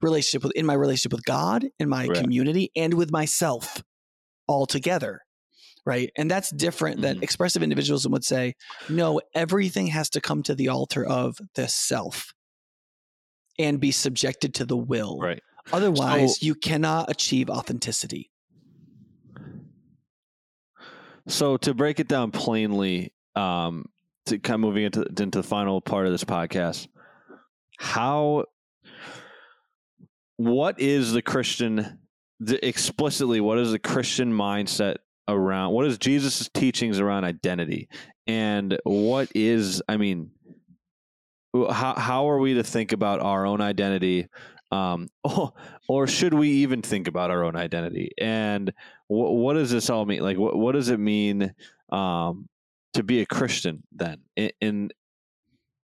relationship with in my relationship with God, in my Right. community, and with myself altogether. Right. And that's different than Mhm. expressive individualism would say, no, everything has to come to the altar of the self and be subjected to the will. Right. Otherwise, you cannot achieve authenticity. So to break it down plainly, um, to kind of moving into into the final part of this podcast, how, what is the Christian, the, explicitly, what is the Christian mindset around? What is Jesus' teachings around identity, and what is, I mean, how how are we to think about our own identity? Um, or, or should we even think about our own identity? And what, what does this all mean? Like, what, what does it mean um, to be a Christian then? In, in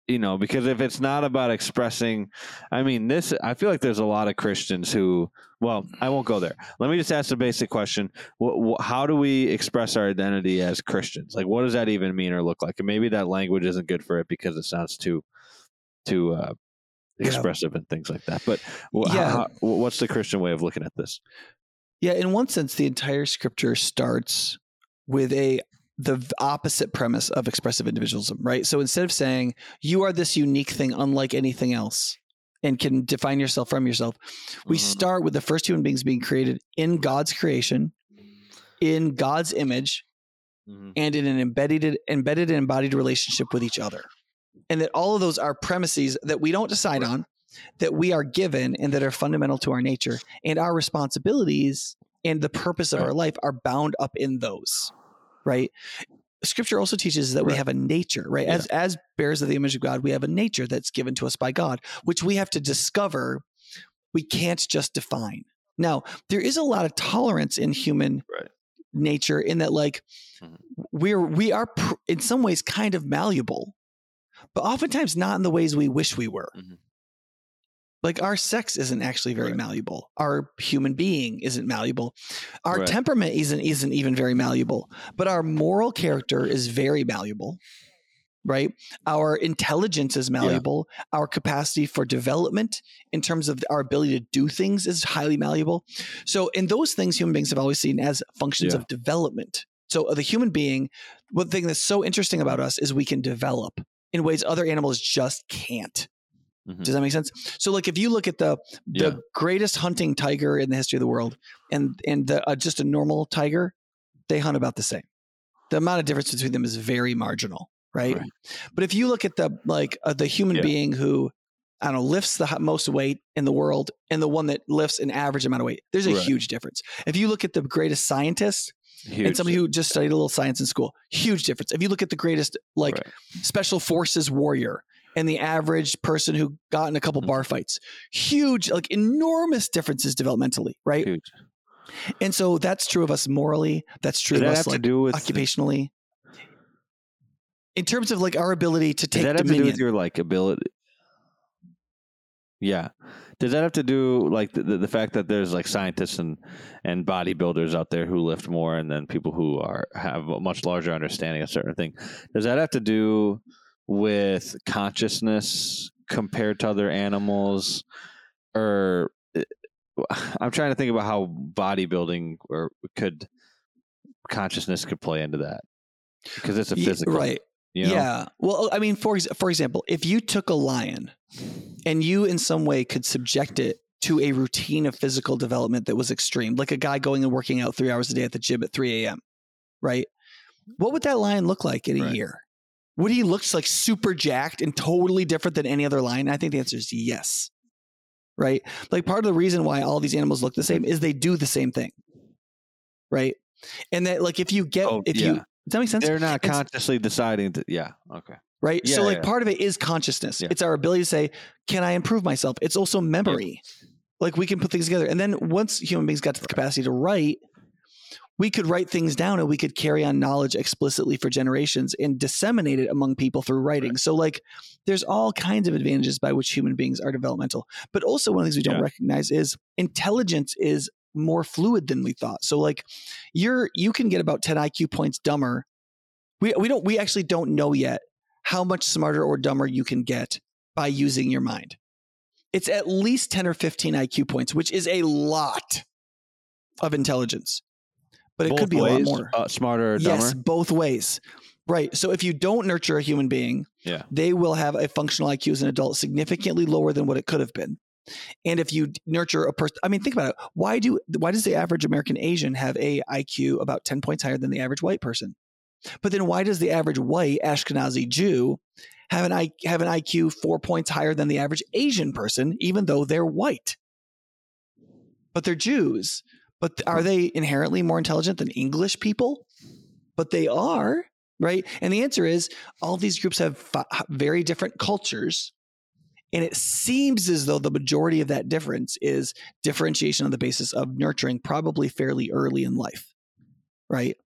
you know, because if it's not about expressing, I mean, this, I feel like there's a lot of Christians who, well, I won't go there. Let me just ask the basic question: what, how do we express our identity as Christians? Like, what does that even mean or look like? And maybe that language isn't good for it because it sounds too, too uh, Yeah. expressive and things like that. But wh- Yeah. how, what's the Christian way of looking at this? Yeah, in one sense, the entire scripture starts with a the opposite premise of expressive individualism, right? So instead of saying you are this unique thing unlike anything else and can define yourself from yourself, we Mhm. start with the first human beings being created in God's creation, in God's image, Mhm. and in an embedded embedded and embodied relationship with each other. And that all of those are premises that we don't decide on, that we are given and that are fundamental to our nature. And our responsibilities and the purpose of Right. our life are bound up in those. Right? Scripture also teaches that we have a nature, right? As as bearers of the image of God, we have a nature that's given to us by God, which we have to discover. We can't just define. Now, there is a lot of tolerance in human Right. nature in that like Mhm. we're we are pr- in some ways kind of malleable but oftentimes not in the ways we wish we were. Mhm. like our sex isn't actually very Right. malleable. Our human being isn't malleable. Our Right. temperament isn't isn't even very malleable. But our moral character is very malleable right? Our intelligence is malleable. Our capacity for development in terms of our ability to do things is highly malleable. So in those things human beings have always seen as functions Yeah. of development. So the human being one thing that's so interesting about us is we can develop in ways other animals just can't Mhm. does that make sense? So, like, if you look at the the Yeah. greatest hunting tiger in the history of the world, and and the, uh, just a normal tiger, they hunt about the same. The amount of difference between them is very marginal, right? Right. But if you look at the like uh, the human Yeah. being who I don't know lifts the most weight in the world, and the one that lifts an average amount of weight, there's a Right. huge difference. If you look at the greatest scientist Huge. and somebody who just studied a little science in school, huge difference. If you look at the greatest like Right. special forces warrior and the average person who got in a couple Mhm. bar fights huge like enormous differences developmentally right Huge. and so that's true of us morally that's true Does of that us have to do with occupationally in terms of like our ability to Does take that have dominion to do with your like ability? Yeah. Does that have to do like the, the, fact that there's like scientists and and bodybuilders out there who lift more, and then people who are have a much larger understanding of certain thing? Does that have to do with consciousness compared to other animals, or eh, I'm trying to think about how bodybuilding or could consciousness could play into that because it's a physical, right You know? yeah. Well i mean for for example if you took a lion and you in some way could subject it to a routine of physical development that was extreme like a guy going and working out three hours a day at the gym at 3 a.m right? What would that lion look like in a Right. year? Would he look like super jacked and totally different than any other lion? I think the answer is yes. Right? Like part of the reason why all these animals look the same is they do the same thing. Right? And that like if you get Oh, if yeah. you does that make sense They're not It's- consciously deciding to. Yeah. Okay. right? Yeah, so like yeah. part of it is consciousness. Yeah. It's our ability to say, "Can I improve myself?" It's also memory. Like we can put things together, and then once human beings got to the capacity to write, we could write things down and we could carry on knowledge explicitly for generations and disseminate it among people through writing. So like, there's all kinds of advantages by which human beings are developmental. But also one of the things we don't recognize is intelligence is more fluid than we thought. So like you're you can get about 10 IQ points dumber. We we don't we actually don't know yet how much smarter or dumber you can get by using your mind. It's at least 10 or 15 IQ points, which is a lot of intelligence. But it Both could be ways, a lot more. Uh, smarter or dumber. Yes, both ways. Right. So if you don't nurture a human being, Yeah. they will have a functional IQ as an adult significantly lower than what it could have been. And if you nurture a person, I mean, think about it. Why do why does the average American Asian have a IQ about ten points higher than the average white person? But then why does the average white Ashkenazi Jew have an I, have an IQ four points higher than the average Asian person, even though they're white? But they're Jews. But are they inherently more intelligent than English people? But they are, right? And the answer is all these groups have fi- very different cultures. And it seems as though the majority of that difference is differentiation on the basis of nurturing, probably fairly early in life, right?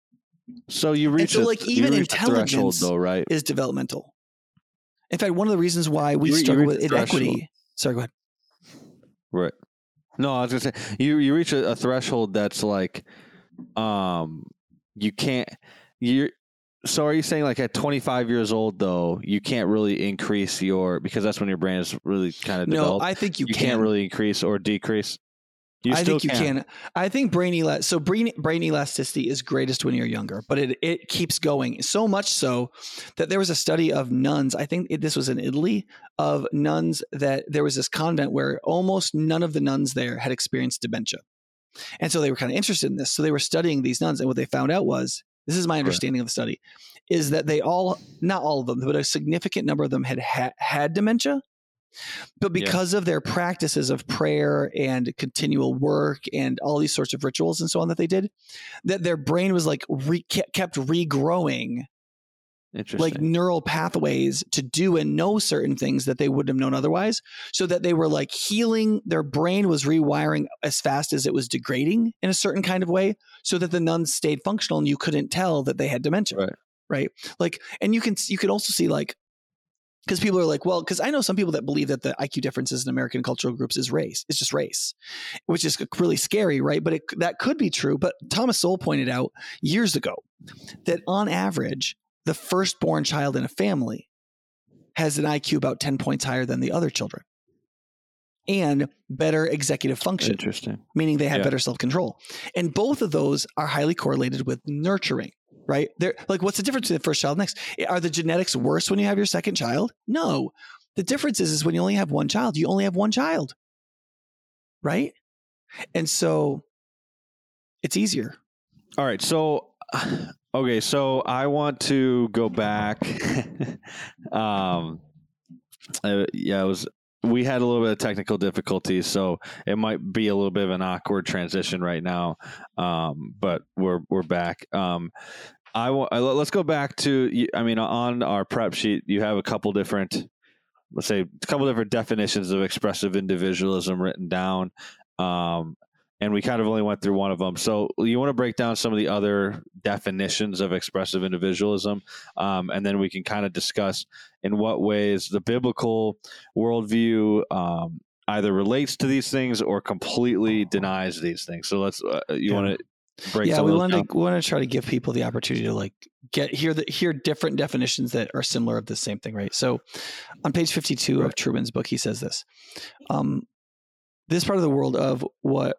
So you reach so, like, you even a threshold intelligence though, right? Is developmental. In fact, one of the reasons why we You re- you struggle with inequity. Sorry, go ahead. Right. No, I was gonna say you you reach a, a threshold that's like, um, you can't. You're. So are you saying like at 25 years old though you can't really increase your because that's when your brain is really kind of No, developed. I think you, you can. can't really increase or decrease. You I think you can. I think brain elas- so brain brain elasticity is greatest when you're younger, but it it keeps going so much so that there was a study of nuns. I think it, this was in Italy of nuns that there was this convent where almost none of the nuns there had experienced dementia, and so they were kind of interested in this. So they were studying these nuns, and what they found out was this is my understanding of the study is that they all not all of them but a significant number of them had ha- had dementia but Yeah. because of their practices of prayer and continual work and all these sorts of rituals and so on that they did, that their brain was like re- kept regrowing. Like neural pathways to do and know certain things that they wouldn't have known otherwise. So that they were like healing, their brain was rewiring as fast as it was degrading in a certain kind of way, so that the nuns stayed functional and you couldn't tell that they had dementia. Right. Right. Like, and you can you can also see like because people are like, well, because I know some people that believe that the IQ differences in American cultural groups is race. It's just race, which is really scary, right? But it, that could be true. But Thomas Sowell pointed out years ago that on average, the firstborn child in a family has an IQ about 10 points higher than the other children and better executive function, Interesting. meaning they have Yeah. better self control. And both of those are highly correlated with nurturing. Right? They're like, what's the difference between the first child and next? Eh, are the genetics worse when you have your second child? No. The difference is, is when you only have one child, you only have one child. Right? And so it's easier. All right. So, okay. So I want to go back. um, uh, yeah, it was. We had a little bit of technical difficulties, so it might be a little bit of an awkward transition right now. Um, but we're we're back. Um, I wa- uh, let's go back to. I mean, on our prep sheet, you have a couple different, let's say, a couple different definitions of expressive individualism written down. Um, and we kind of only went through one of them. So you want to break down some of the other definitions of expressive individualism, um, and then we can kind of discuss in what ways the biblical worldview um, either relates to these things or completely denies these things. So let's uh, you Yeah. want to break. yeah, we want to we want to try to give people the opportunity to like get hear the hear different definitions that are similar of the same thing, right? So, on page fifty two of Right. Trueman's book, he says this: um, this part of the world of what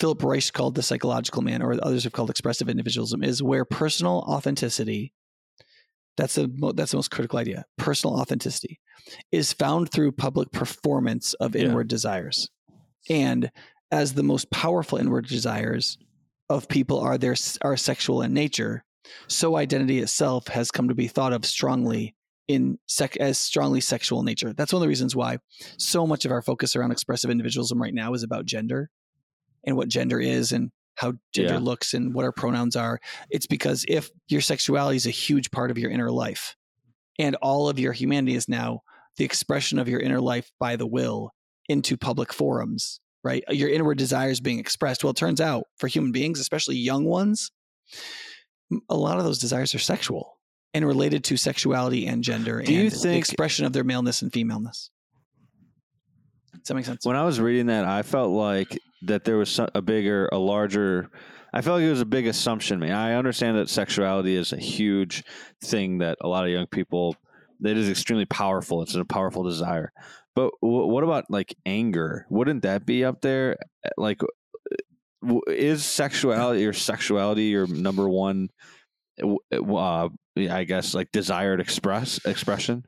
Philip Rieff called the psychological man, or others have called expressive individualism, is where personal authenticity. That's the mo- that's the most critical idea. Personal authenticity is found through public performance of Yeah. inward desires, and as the most powerful inward desires of people are their are sexual in nature, so identity itself has come to be thought of strongly in sec, as strongly sexual nature. That's one of the reasons why so much of our focus around expressive individualism right now is about gender and what gender is and how gender Yeah. looks and what our pronouns are. It's because if your sexuality is a huge part of your inner life and all of your humanity is now the expression of your inner life by the will into public forums, right? Your inward desires being expressed. Well, it turns out for human beings, especially young ones, a lot of those desires are sexual and related to sexuality and gender Do you and the think- expression of their maleness and femaleness. Does that make sense? when I was reading that, I felt like that there was a bigger, a larger. I felt like it was a big assumption. Man, I understand that sexuality is a huge thing that a lot of young people. That is extremely powerful. It's a powerful desire. But w- what about like anger? Wouldn't that be up there? Like, w- is sexuality or sexuality your number one? Uh, I guess like desired express expression.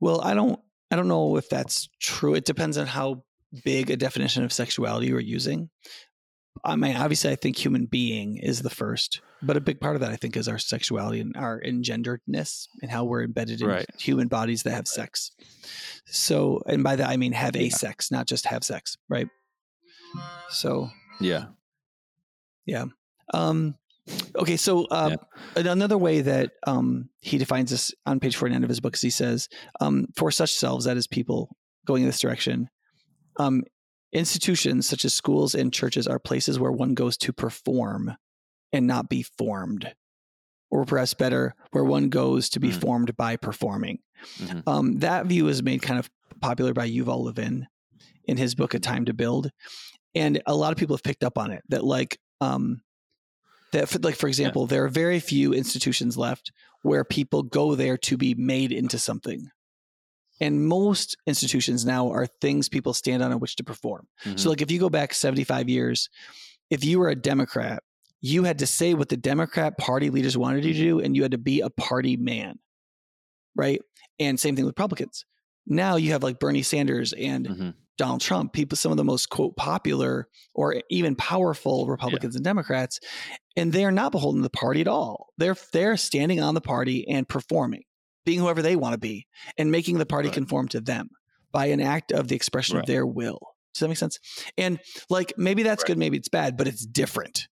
Well, I don't. I don't know if that's true. It depends on how big a definition of sexuality we're using. I mean, obviously, I think human being is the first, but a big part of that, I think, is our sexuality and our engenderedness and how we're embedded in Right. human bodies that have sex. So, and by that, I mean have a sex, not just have sex, right? So, Yeah. Yeah. Um, okay, so um, another way that um, he defines this on page 49 of his book is he says, um, for such selves, that is people going in this direction, um, institutions such as schools and churches are places where one goes to perform and not be formed. Or perhaps better, where one goes to be Mm. formed by performing. Mhm. Um, that view is made kind of popular by Yuval Levin in his book A Time to Build, and a lot of people have picked up on it. That like, um, that for, like for example, there are very few institutions left where people go there to be made into something, and most institutions now are things people stand on in which to perform. Mhm. So, like, if you go back 75 years, if you were a Democrat, you had to say what the Democrat Party leaders wanted you to do, and you had to be a party man, right? And same thing with Republicans. Now you have like Bernie Sanders and Mhm. Donald Trump, people, some of the most quote popular or even powerful Republicans and Democrats, and they are not beholden to the party at all. They're they're standing on the party and performing, being whoever they want to be, and making the party Right. conform to them by an act of the expression Right. of their will. Does that make sense? And like maybe that's good, maybe it's bad, but it's different.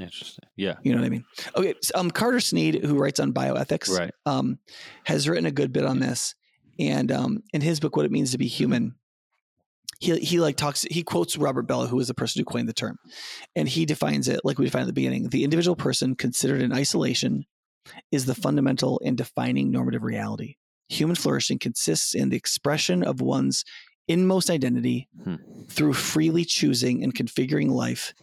Interesting. Yeah. You know what I mean? Okay. so, um, Carter Snead, who writes on bioethics, Right. um, has written a good bit on this. And um, in his book, What It Means to Be Human, he, he like talks, he quotes Robert Bellah, who was the person who coined the term. And he defines it like we defined at the beginning the individual person considered in isolation is the fundamental and defining normative reality. Human flourishing consists in the expression of one's inmost identity Hmm. through freely choosing and configuring life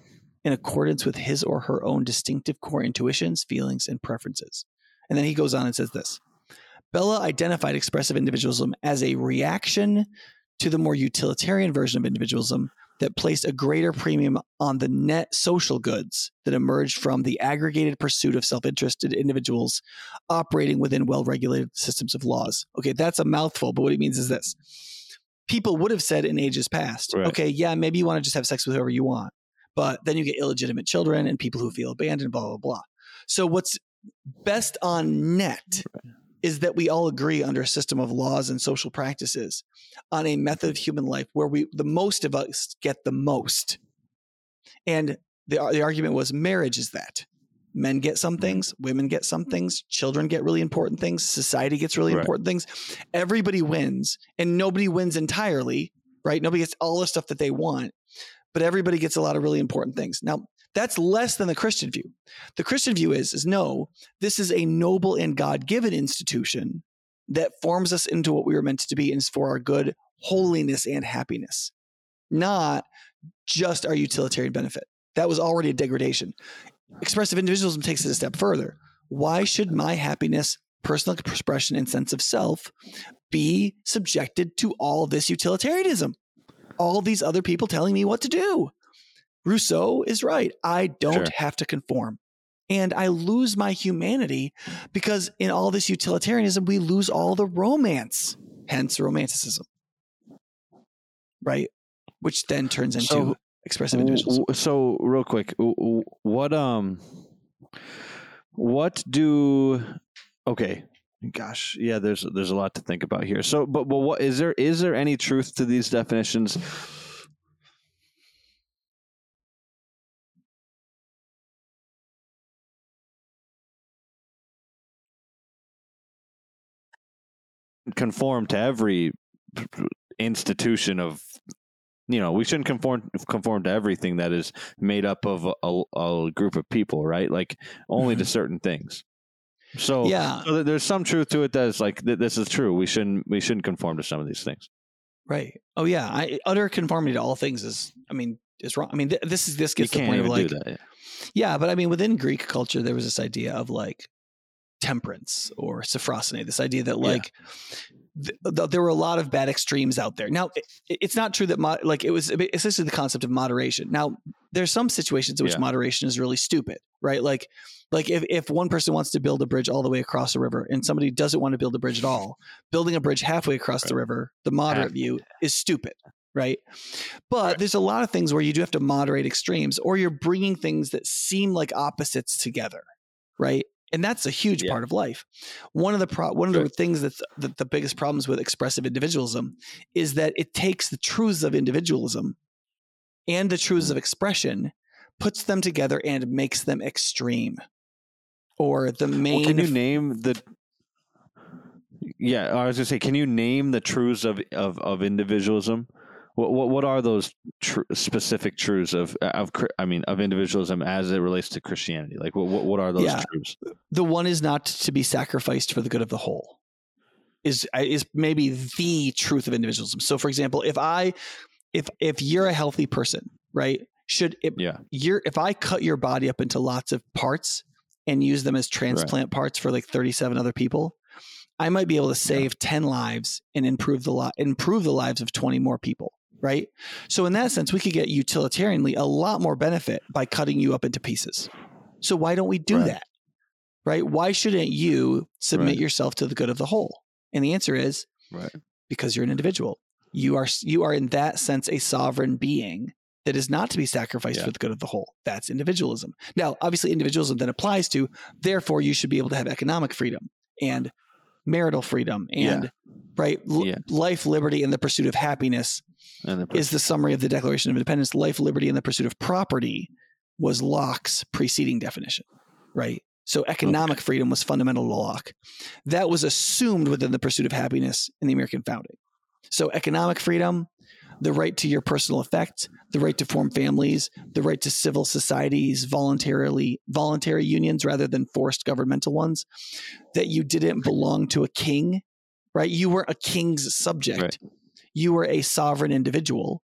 in accordance with his or her own distinctive core intuitions, feelings, and preferences. And then he goes on and says this Bellah identified expressive individualism as a reaction to the more utilitarian version of individualism that placed a greater premium on the net social goods that emerged from the aggregated pursuit of self interested individuals operating within well regulated systems of laws. Okay, that's a mouthful, but what it means is this people would have said in ages past, Right. okay, yeah, maybe you want to just have sex with whoever you want, but then you get illegitimate children and people who feel abandoned, blah, blah, blah. So, what's best on net is that we all agree under a system of laws and social practices on a method of human life where we, the most of us, get the most. And the, the argument was marriage is that. Men get some mm-hmm. things, women get some things, children get really important things, society gets really Right. important things. Everybody wins, and nobody wins entirely, right? Nobody gets all the stuff that they want, but everybody gets a lot of really important things. Now, that's less than the Christian view. The Christian view is, is no, this is a noble and God given institution that forms us into what we were meant to be and is for our good, holiness, and happiness, not just our utilitarian benefit. That was already a degradation. Expressive individualism takes it a step further. Why should my happiness, personal expression, and sense of self be subjected to all this utilitarianism? All these other people telling me what to do. Rousseau is right. I don't Sure. have to conform. And I lose my humanity because in all this utilitarianism, we lose all the romance, hence romanticism. Right? Which then turns into So, expressive individuals. So real quick, what um, what do? Okay, gosh, yeah. There's there's a lot to think about here. So, but but what is there? Is there any truth to these definitions? Conform to every institution of you know we shouldn't conform conform to everything that is made up of a, a, a group of people right like only to mm-hmm. certain things so, yeah, so there's some truth to it that is like this is true we shouldn't we shouldn't conform to some of these things right. Oh, yeah. I, utter conformity to all things is, I mean, is wrong. I mean, th- this is this You gets the can't point of like, that. yeah. yeah, but I mean, within Greek culture, there was this idea of like temperance or sophrosyne, this idea that Yeah. like th- th- there were a lot of bad extremes out there. Now, it, it's not true that mo- like it was essentially the concept of moderation. Now, there's some situations in which Yeah. moderation is really stupid, right? Like, like if, if one person wants to build a bridge all the way across a river and somebody doesn't want to build a bridge at all, building a bridge halfway across the river, the moderate Half- view is stupid, right? But Right. there's a lot of things where you do have to moderate extremes, or you're bringing things that seem like opposites together, right? And that's a huge Yeah. part of life. One of the pro- one of the things that's the, the biggest problems with expressive individualism is that it takes the truths of individualism and the truths Mm. of expression, puts them together, and makes them extreme. Or the main Well, can you name the? Yeah, I was gonna say, can you name the truths of of, of individualism? What, what what are those tr- specific truths of of I mean of individualism as it relates to Christianity? Like what what, what are those Yeah. truths? the one is not to be sacrificed for the good of the whole is is maybe the truth of individualism so for example if i if if you're a healthy person right should if Yeah, you're if i cut your body up into lots of parts and use them as transplant parts for like 37 other people i might be able to save 10 lives and improve the li- improve the lives of 20 more people right so in that sense we could get utilitarianly a lot more benefit by cutting you up into pieces so why don't we do Right. that right why shouldn't you submit Right. yourself to the good of the whole and the answer is right. because you're an individual. You are you are in that sense a sovereign being that is not to be sacrificed Yeah. for the good of the whole. That's individualism. Now, obviously, individualism then applies to. Therefore, you should be able to have economic freedom and marital freedom and right L- Yeah. life, liberty, and the pursuit of happiness is the summary of the Declaration of Independence. Life, liberty, and the pursuit of property was Locke's preceding definition, right? So economic freedom was fundamental to Locke. That was assumed within the pursuit of happiness in the American founding. So economic freedom, the right to your personal effect, the right to form families, the right to civil societies, voluntarily voluntary unions rather than forced governmental ones, that you didn't belong to a king, right? You were a king's subject. Right. You were a sovereign individual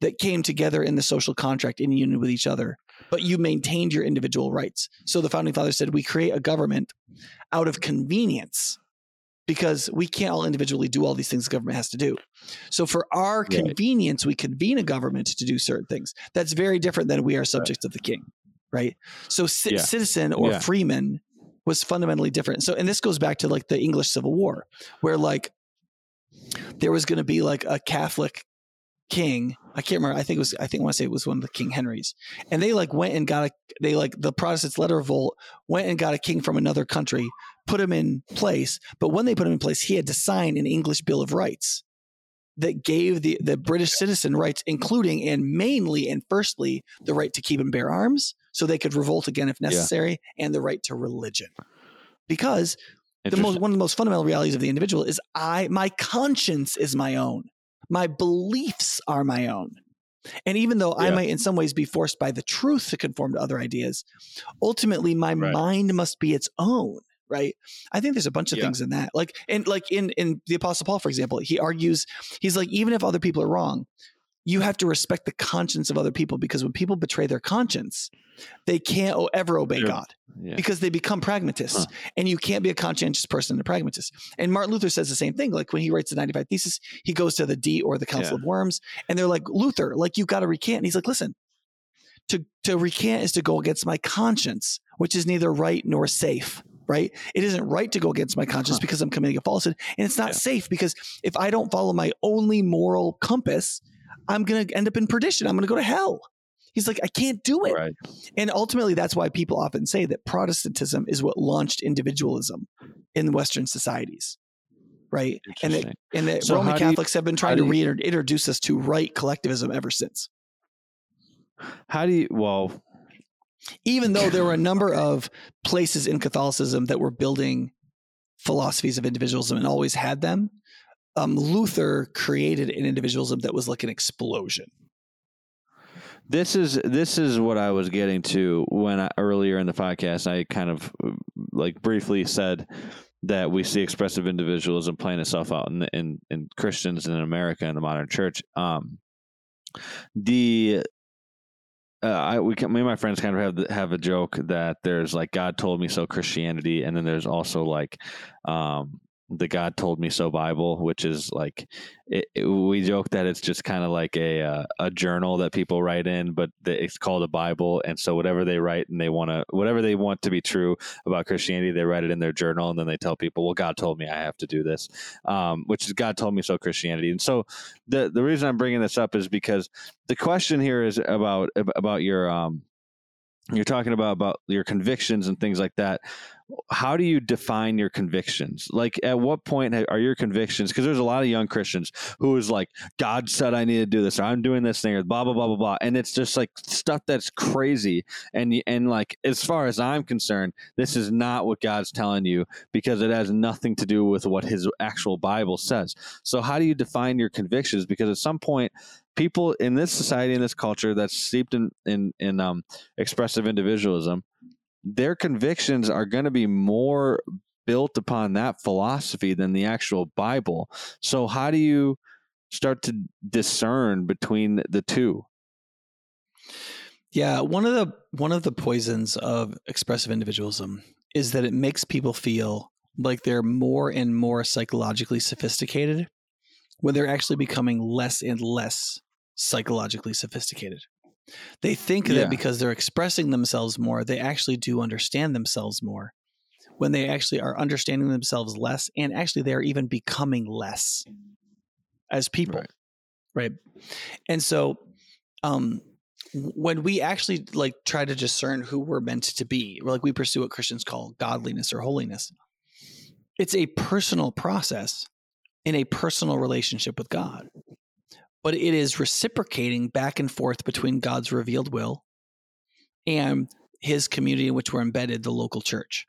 that came together in the social contract in union with each other, but you maintained your individual rights. So the founding fathers said we create a government out of convenience because we can't all individually do all these things the government has to do. So for our Right. convenience, we convene a government to do certain things. That's very different than we are subjects of the king, right? So ci- Yeah. citizen or Yeah. freeman was fundamentally different. So and this goes back to like the English Civil War where like there was going to be like a Catholic king. I can't remember. I think it was. I think I want to say it was one of the King Henrys, and they like went and got a. They like the Protestants led a revolt, went and got a king from another country, put him in place. But when they put him in place, he had to sign an English Bill of Rights that gave the the British citizen rights, including and mainly and firstly the right to keep and bear arms, so they could revolt again if necessary, and the right to religion. Because the most one of the most fundamental realities of the individual is I my conscience is my own. My beliefs are my own. And even though I might in some ways be forced by the truth to conform to other ideas, ultimately my Right. mind must be its own, right? I think there's a bunch of Yeah. things in that. Like and like in in the apostle Paul for example, he argues he's like even if other people are wrong, you have to respect the conscience of other people because when people betray their conscience, they can't ever obey Sure. God yeah. because they become pragmatists Huh. and you can't be a conscientious person and a pragmatist and martin luther says the same thing like when he writes the 95 thesis he goes to the d or the council Yeah. of worms and they're like luther like you've got to recant and he's like listen to to recant is to go against my conscience which is neither right nor safe right it isn't right to go against my conscience Huh. because i'm committing a falsehood and it's not Yeah. safe because if i don't follow my only moral compass i'm going to end up in perdition i'm going to go to hell he's like i can't do it right. and ultimately, that's why people often say that Protestantism is what launched individualism in Western societies, right? And that, and that So Roman do you- Catholics have been trying to reintroduce us to right collectivism ever since. How do you? Well, Even though there were a number of places in Catholicism that were building philosophies of individualism and always had them, um, Luther created an individualism that was like an explosion. this is this is what I was getting to when I, earlier in the podcast I kind of like briefly said that we see expressive individualism playing itself out in in, in Christians in America in the modern church. Um, the uh, I we can, me and my friends kind of have have a joke that there's like God told me so Christianity, and then there's also like um, the God told me so Bible, which is like it, it, we joke that it's just kind of like a uh, a journal that people write in, but the, it's called a Bible, and so whatever they write and they want to whatever they want to be true about Christianity, they write it in their journal, and then they tell people, "Well, God told me I have to do this," um, which is God told me so Christianity. And so the the reason I'm bringing this up is because the question here is about about your um you're talking about about your convictions and things like that how do you define your convictions? Like at what point are your convictions because there's a lot of young christians who is like god said i need to do this or i'm doing this thing or blah blah blah blah blah and it's just like stuff that's crazy and and like as far as i'm concerned this is not what god's telling you because it has nothing to do with what his actual bible says. So how do you define your convictions? Because at some point people in this society in this culture that's steeped in in, in um, expressive individualism their convictions are going to be more built upon that philosophy than the actual bible so how do you start to discern between the two yeah one of the one of the poisons of expressive individualism is that it makes people feel like they're more and more psychologically sophisticated when they're actually becoming less and less psychologically sophisticated. They think yeah. that because they're expressing themselves more, they actually do understand themselves more. When they actually are understanding themselves less, and actually they are even becoming less as people, right? right? And so, um, when we actually like try to discern who we're meant to be, like we pursue what Christians call godliness or holiness, it's a personal process in a personal relationship with God but it is reciprocating back and forth between God's revealed will and his community in which we're embedded, the local church.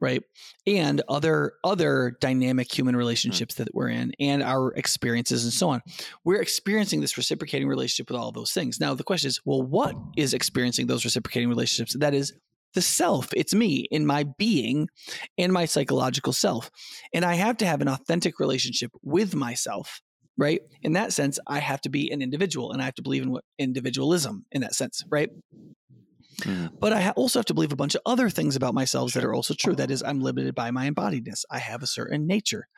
Right. And other other dynamic human hmm. relationships that we're in and our experiences and so on. We're experiencing this reciprocating relationship with all of those things. Now the question is, well, what is experiencing those reciprocating relationships? That is the self. It's me in my being and my psychological self. And I have to have an authentic relationship with myself right? In that sense, I have to be an individual and I have to believe in what individualism in that sense, right? Mm. But I also have to believe a bunch of other things about myself that are also true. That is, I'm limited by my embodiedness. I have a certain nature.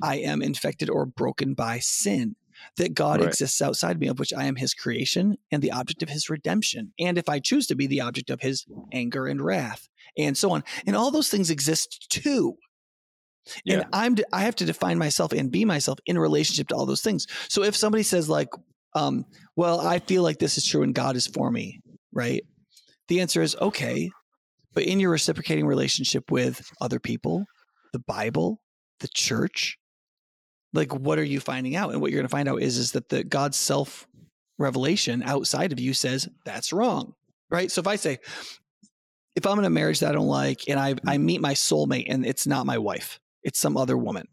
I am infected or broken by sin. That God right. exists outside me, of which I am his creation and the object of his redemption. And if I choose to be the object of his anger and wrath, and so on. And all those things exist too. Yeah. And I'm I have to define myself and be myself in relationship to all those things. So if somebody says like, um, well, I feel like this is true and God is for me, right? The answer is okay, but in your reciprocating relationship with other people, the Bible, the church, like what are you finding out? And what you're going to find out is is that the God's self revelation outside of you says that's wrong, right? So if I say, if I'm in a marriage that I don't like and I I meet my soulmate and it's not my wife, it's some other woman.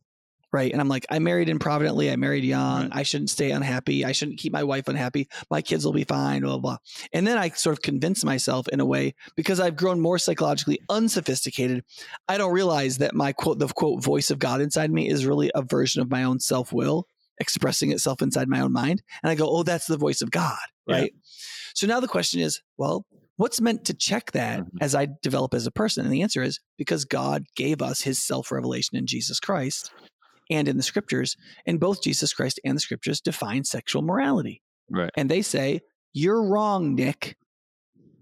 Right. And I'm like, I married improvidently. I married young. Right. I shouldn't stay unhappy. I shouldn't keep my wife unhappy. My kids will be fine, blah, blah, blah. And then I sort of convince myself in a way because I've grown more psychologically unsophisticated. I don't realize that my quote, the quote, voice of God inside me is really a version of my own self will expressing itself inside my own mind. And I go, oh, that's the voice of God. Right. Yeah. So now the question is, well, what's meant to check that mm-hmm. as I develop as a person? And the answer is because God gave us his self revelation in Jesus Christ and in the scriptures. And both Jesus Christ and the scriptures define sexual morality. Right. And they say, you're wrong, Nick.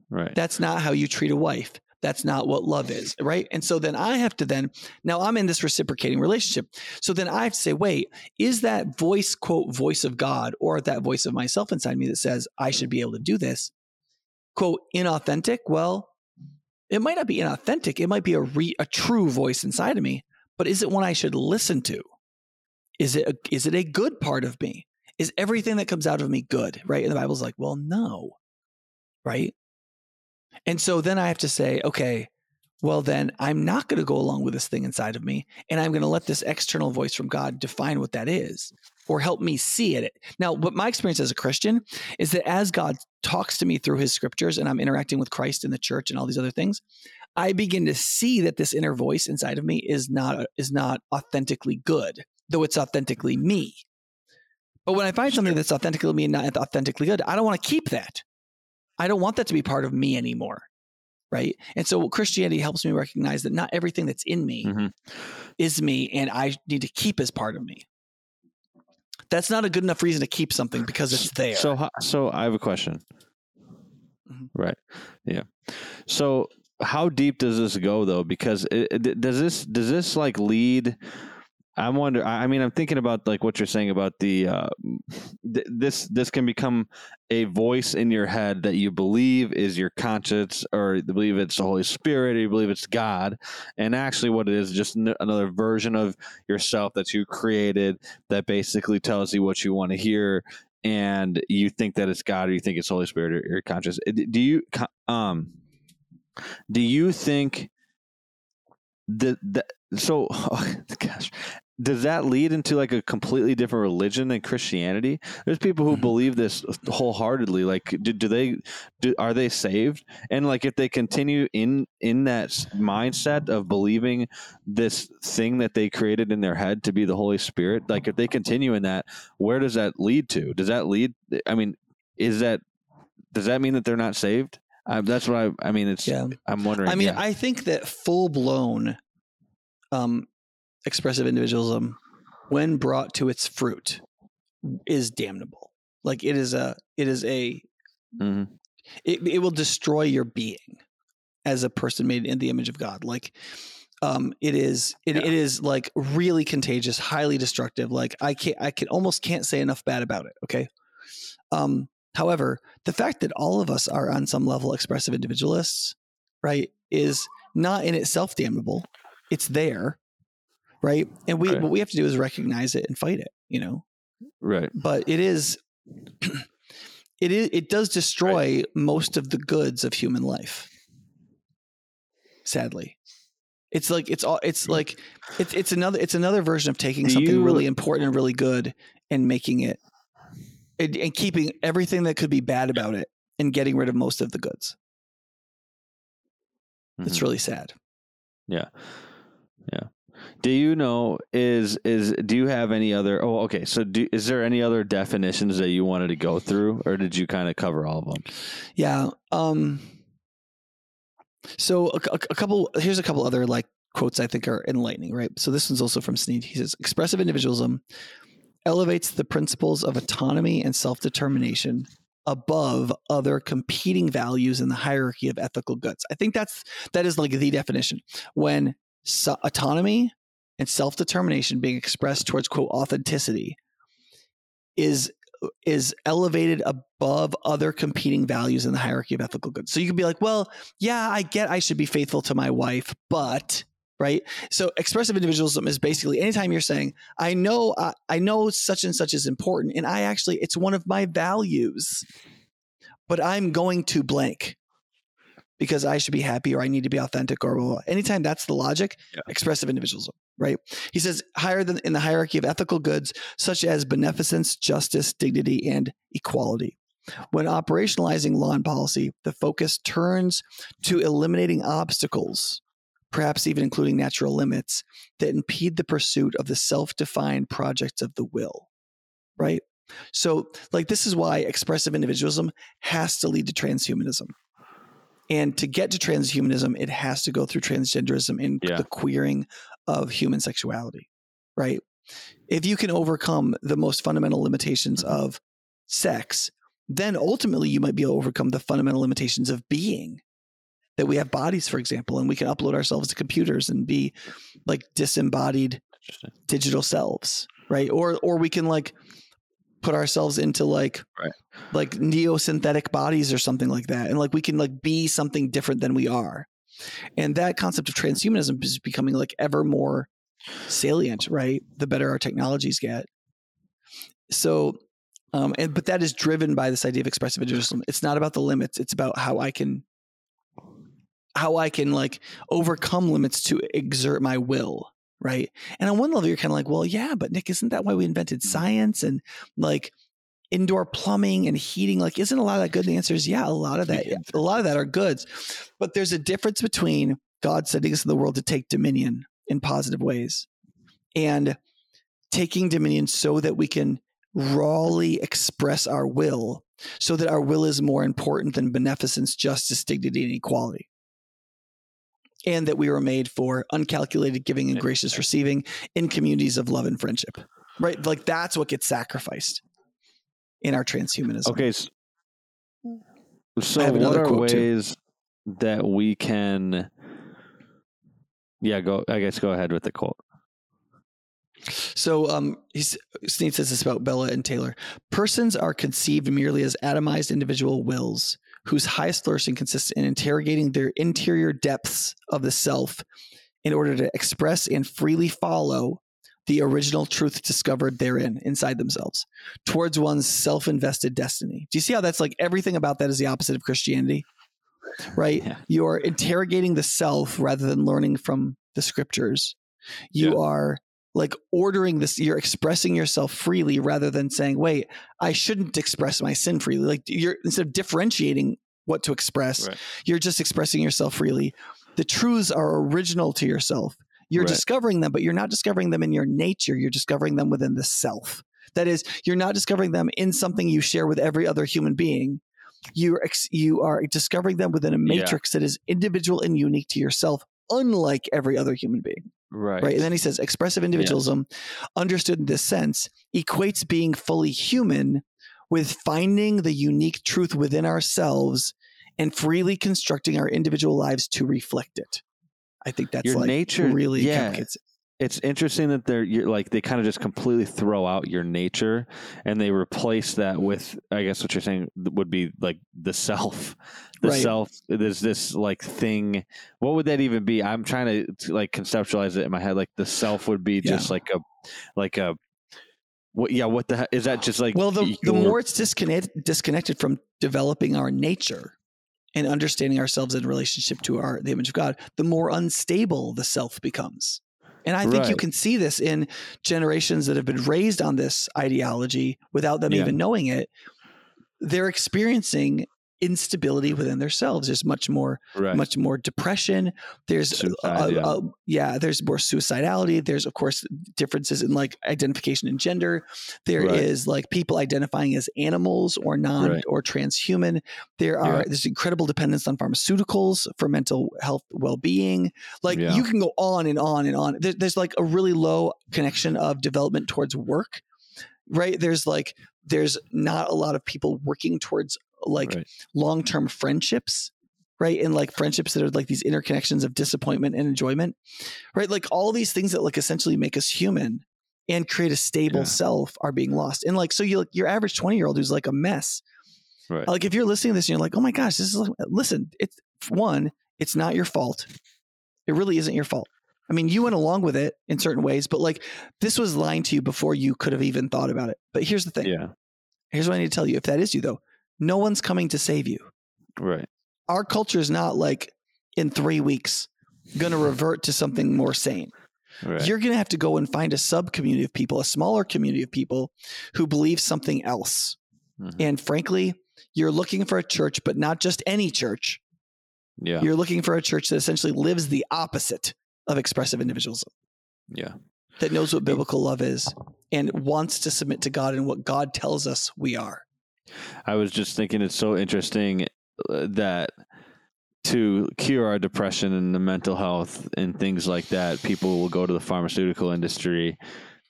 Right. That's not how you treat a wife. That's not what love is. Right. And so then I have to then, now I'm in this reciprocating relationship. So then I have to say, wait, is that voice, quote, voice of God or that voice of myself inside me that says I should be able to do this? Quote inauthentic? Well it might not be inauthentic. It might be a re, a true voice inside of me but is it one i should listen to? Is it a, is it a good part of me? Is everything that comes out of me good right? And the bible's like well no right? And so then i have to say okay well, then I'm not going to go along with this thing inside of me. And I'm going to let this external voice from God define what that is or help me see it. Now, what my experience as a Christian is that as God talks to me through his scriptures and I'm interacting with Christ in the church and all these other things, I begin to see that this inner voice inside of me is not is not authentically good, though it's authentically me. But when I find something that's authentically me and not authentically good, I don't want to keep that. I don't want that to be part of me anymore. Right. And so Christianity helps me recognize that not everything that's in me Mhm. is me and I need to keep as part of me. That's not a good enough reason to keep something because it's there. So, so I have a question. Mhm. Right. Yeah. So, how deep does this go though? Because it, it, does this does this like lead? I wonder. I mean, I'm thinking about like what you're saying about the uh, th- this this can become a voice in your head that you believe is your conscience, or you believe it's the Holy Spirit, or you believe it's God, and actually, what it is just n- another version of yourself that you created that basically tells you what you want to hear and you think that it's God or you think it's Holy Spirit or your conscious. Uh, Do you um do you think that that so oh, gosh does that lead into like a completely different religion than Christianity? There's people who Mhm. believe this wholeheartedly. Like, do, do they do, are they saved? And like, if they continue in in that mindset of believing this thing that they created in their head to be the Holy Spirit, like if they continue in that, where does that lead to? Does that lead? I mean, is that does that mean that they're not saved? I, that's what I. I mean, it's. yeah. I'm wondering. I mean, yeah. I think that full blown um, expressive individualism, when brought to its fruit, is damnable. Like it is a, it is a, Mhm. it, it will destroy your being as a person made in the image of God. Like, um, it is, it, Yeah. it is like really contagious, highly destructive. Like I can't, I can almost can't say enough bad about it. Okay. Um, however, the fact that all of us are on some level expressive individualists, right, is not in itself damnable. It's there, right? And we Right. what we have to do is recognize it and fight it, you know. right. But it is it is it does destroy most of the goods of human life. Sadly. It's like it's all it's like it's it's another it's another version of taking Do something you- really important and really good and making it and, and keeping everything that could be bad about it and getting rid of most of the goods. It's Mhm. really sad. Do you know is is do you have any other? Oh, okay. So, do, is there any other definitions that you wanted to go through, or did you kind of cover all of them? Yeah. Um, so a, a, a couple. Here's a couple other like quotes I think are enlightening. Right. So this one's also from Snead. He says, "Expressive individualism elevates the principles of autonomy and self determination." above other competing values in the hierarchy of ethical goods. I think that's that is like the definition. When so- autonomy and self-determination being expressed towards quote authenticity is is elevated above other competing values in the hierarchy of ethical goods. So you could be like, well, yeah, I get I should be faithful to my wife, but right? So expressive individualism is basically anytime you're saying, I know I, I know such and such is important and I actually it's one of my values, but I'm going to blank because I should be happy or I need to be authentic or blah, blah, blah. anytime that's the logic, Yeah. expressive individualism, right? He says higher than in the hierarchy of ethical goods such as beneficence, justice, dignity, and equality. When operationalizing law and policy, the focus turns to eliminating obstacles, perhaps even including natural limits, that impede the pursuit of the self defined projects of the will. Right? So, like, this is why expressive individualism has to lead to transhumanism. And to get to transhumanism, it has to go through transgenderism and Yeah. the queering of human sexuality. Right? If you can overcome the most fundamental limitations Mhm. of sex, then ultimately you might be able to overcome the fundamental limitations of being that we have bodies for example and we can upload ourselves to computers and be like disembodied digital selves right or or we can like put ourselves into like Right. like neosynthetic bodies or something like that and like we can like be something different than we are. And that concept of transhumanism is becoming like ever more salient right the better our technologies get. So um and but that is driven by this idea of expressive individualism. It's not about the limits it's about how i can how i can like overcome limits to exert my will right? And on one level you're kind of like well yeah but nick isn't that why we invented mm-hmm. science and like indoor plumbing and heating? Like isn't a lot of that good? And the answer is yeah a lot of that a lot of that are goods. But there's a difference between god sending us in the world to take dominion in positive ways and taking dominion so that we can rawly express our will so that our will is more important than beneficence, justice, dignity, and equality. And that we were made for uncalculated giving and gracious receiving in communities of love and friendship. Right? Like that's what gets sacrificed in our transhumanism. Okay. So, so what are ways too. that we can yeah, go I guess go ahead with the quote. So um, he's, Snead says this about Bellah and Taylor. Persons are conceived merely as atomized individual wills whose highest flourishing consists in interrogating their interior depths of the self in order to express and freely follow the original truth discovered therein inside themselves towards one's self-invested destiny. Do you see how that's like everything about that is the opposite of Christianity? Right? Yeah. You're interrogating the self rather than learning from the scriptures. You yeah. are like ordering this you're expressing yourself freely rather than saying wait i shouldn't express my sin freely. Like you're instead of differentiating what to express right. you're just expressing yourself freely. The truths are original to yourself. You're right. discovering them but you're not discovering them in your nature. You're discovering them within the self. That is you're not discovering them in something you share with every other human being. You are you are discovering them within a matrix yeah. that is individual and unique to yourself unlike every other human being Right. Right. And then he says expressive individualism, yes. understood in this sense, equates being fully human with finding the unique truth within ourselves and freely constructing our individual lives to reflect it. I think that's your like nature really yeah it's interesting that they're like they kind of just completely throw out your nature and they replace that with i guess what you're saying would be like the self. The right. self there's this like thing what would that even be? I'm trying to, like conceptualize it in my head like the self would be just like a like a what yeah what the is that just like well the, the more it's disconnected disconnected from developing our nature and understanding ourselves in relationship to our the image of god the more unstable the self becomes and I think right. you can see this in generations that have been raised on this ideology without them yeah. even knowing it. They're experiencing instability within themselves. There's much more, right. much more depression. There's, Suicide, uh, yeah. Uh, yeah. there's more suicidality. There's of course differences in like identification and gender. There right. is like people identifying as animals or non right. or transhuman. There are yeah. there's incredible dependence on pharmaceuticals for mental health well being. Like yeah. you can go on and on and on. There, there's like a really low connection of development towards work. Right. There's like there's not a lot of people working towards like right. long term friendships right and like friendships that are like these interconnections of disappointment and enjoyment right like all these things that like essentially make us human and create a stable yeah. self are being lost and like so you like your average 20 year old who's like a mess right like if you're listening to this and you're like oh my gosh this is like uh, listen it's one it's not your fault it really isn't your fault I mean, you went along with it in certain ways, but like this was lying to you before you could have even thought about it. But here's the thing. Yeah. Here's what I need to tell you. If that is you, though, no one's coming to save you. Right. Our culture is not like in three weeks going to revert to something more sane. Right. You're going to have to go and find a sub community of people, a smaller community of people who believe something else. Mm-hmm. And frankly, you're looking for a church, but not just any church. Yeah. You're looking for a church that essentially lives the opposite of expressive individualism. Yeah. That knows what biblical love is and wants to submit to God and what God tells us we are. I was just thinking it's so interesting uh, that to cure our depression and the mental health and things like that, people will go to the pharmaceutical industry.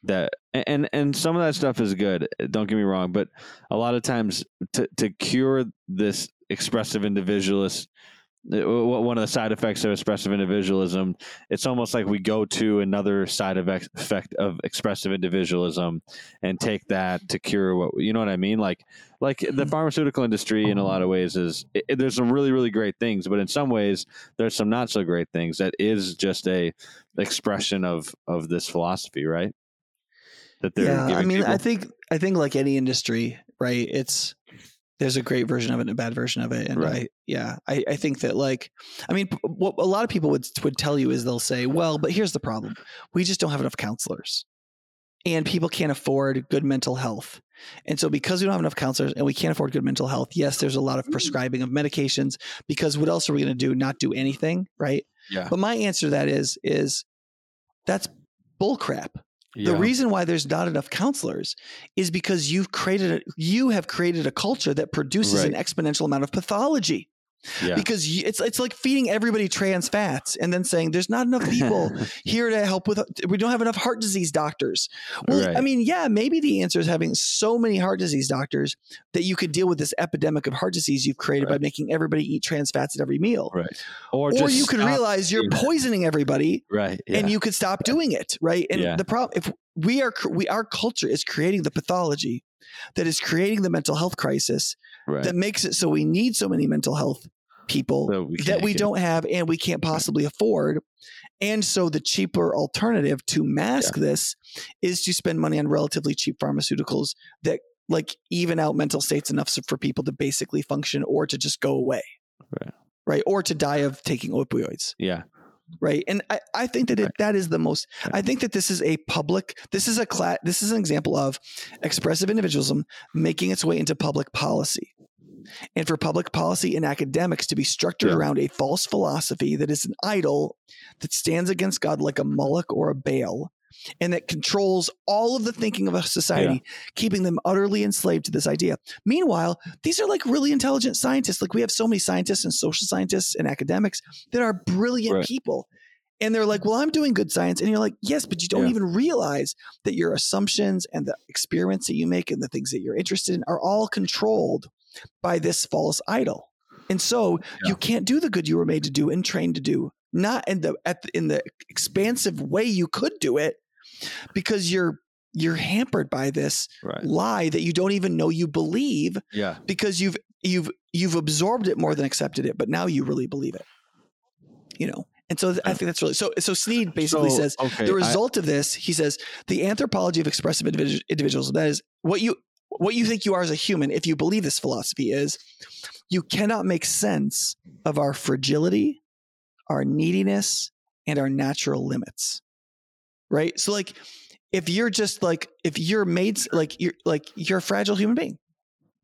That and and some of that stuff is good. Don't get me wrong, but a lot of times to to cure this expressive individualist one of the side effects of expressive individualism it's almost like we go to another side effect of expressive individualism and take that to cure what you know what i mean like like the mm-hmm. pharmaceutical industry in a lot of ways is it, there's some really really great things but in some ways there's some not so great things that is just a expression of of this philosophy right that they're yeah i mean people. i think i think like any industry right it's there's a great version of it and a bad version of it and right. I, yeah I, I think that like i mean what a lot of people would would tell you is they'll say well but here's the problem. We just don't have enough counselors and people can't afford good mental health. And so because we don't have enough counselors and we can't afford good mental health yes there's a lot of mm. prescribing of medications because what else are we going to do? Not do anything right? Yeah. But my answer to that is is that's bullcrap The reason why there's not enough counselors is because you've created a, you have created a culture that produces an exponential amount of pathology. Yeah. Because it's it's like feeding everybody trans fats and then saying there's not enough people here to help with we don't have enough heart disease doctors. Well, I mean, yeah, maybe the answer is having so many heart disease doctors that you could deal with this epidemic of heart disease you've created by making everybody eat trans fats at every meal. right. Or, Or you could realize you're poisoning everybody right. Yeah. and you could stop doing it, right? And Yeah. the problem if we are we our culture is creating the pathology that is creating the mental health crisis right. that makes it so we need so many mental health people So we that we don't have and we can't possibly afford. And so the cheaper alternative to mask this is to spend money on relatively cheap pharmaceuticals that like even out mental states enough for people to basically function or to just go away. Right. Right. Or to die of taking opioids. Yeah. Right. And I, I think that it, Right. that is the most, Right. I think that this is a public, this is a class, this is an example of expressive individualism making its way into public policy. And for public policy and academics to be structured Yeah. around a false philosophy that is an idol that stands against God like a Moloch or a Baal and that controls all of the thinking of a society, keeping them utterly enslaved to this idea. Meanwhile, these are like really intelligent scientists. Like we have so many scientists and social scientists and academics that are brilliant Right. people. And they're like, well, I'm doing good science. And you're like, yes, but you don't Yeah. even realize that your assumptions and the experiments that you make and the things that you're interested in are all controlled by this false idol. And so Yeah. you can't do the good you were made to do and trained to do, not in the at the, in the expansive way you could do it, because you're you're hampered by this Right. lie that you don't even know you believe Yeah. because you've you've you've absorbed it more than accepted it, but now you really believe it. You know, and so I think that's really so. So Snead basically So, says okay, the I- result of this. He says the anthropology of expressive individu- individuals. That is what you what you think you are as a human. If you believe this philosophy is, you cannot make sense of our fragility, our neediness, and our natural limits. Right. So like, if you're just like if you're made like you're like you're a fragile human being.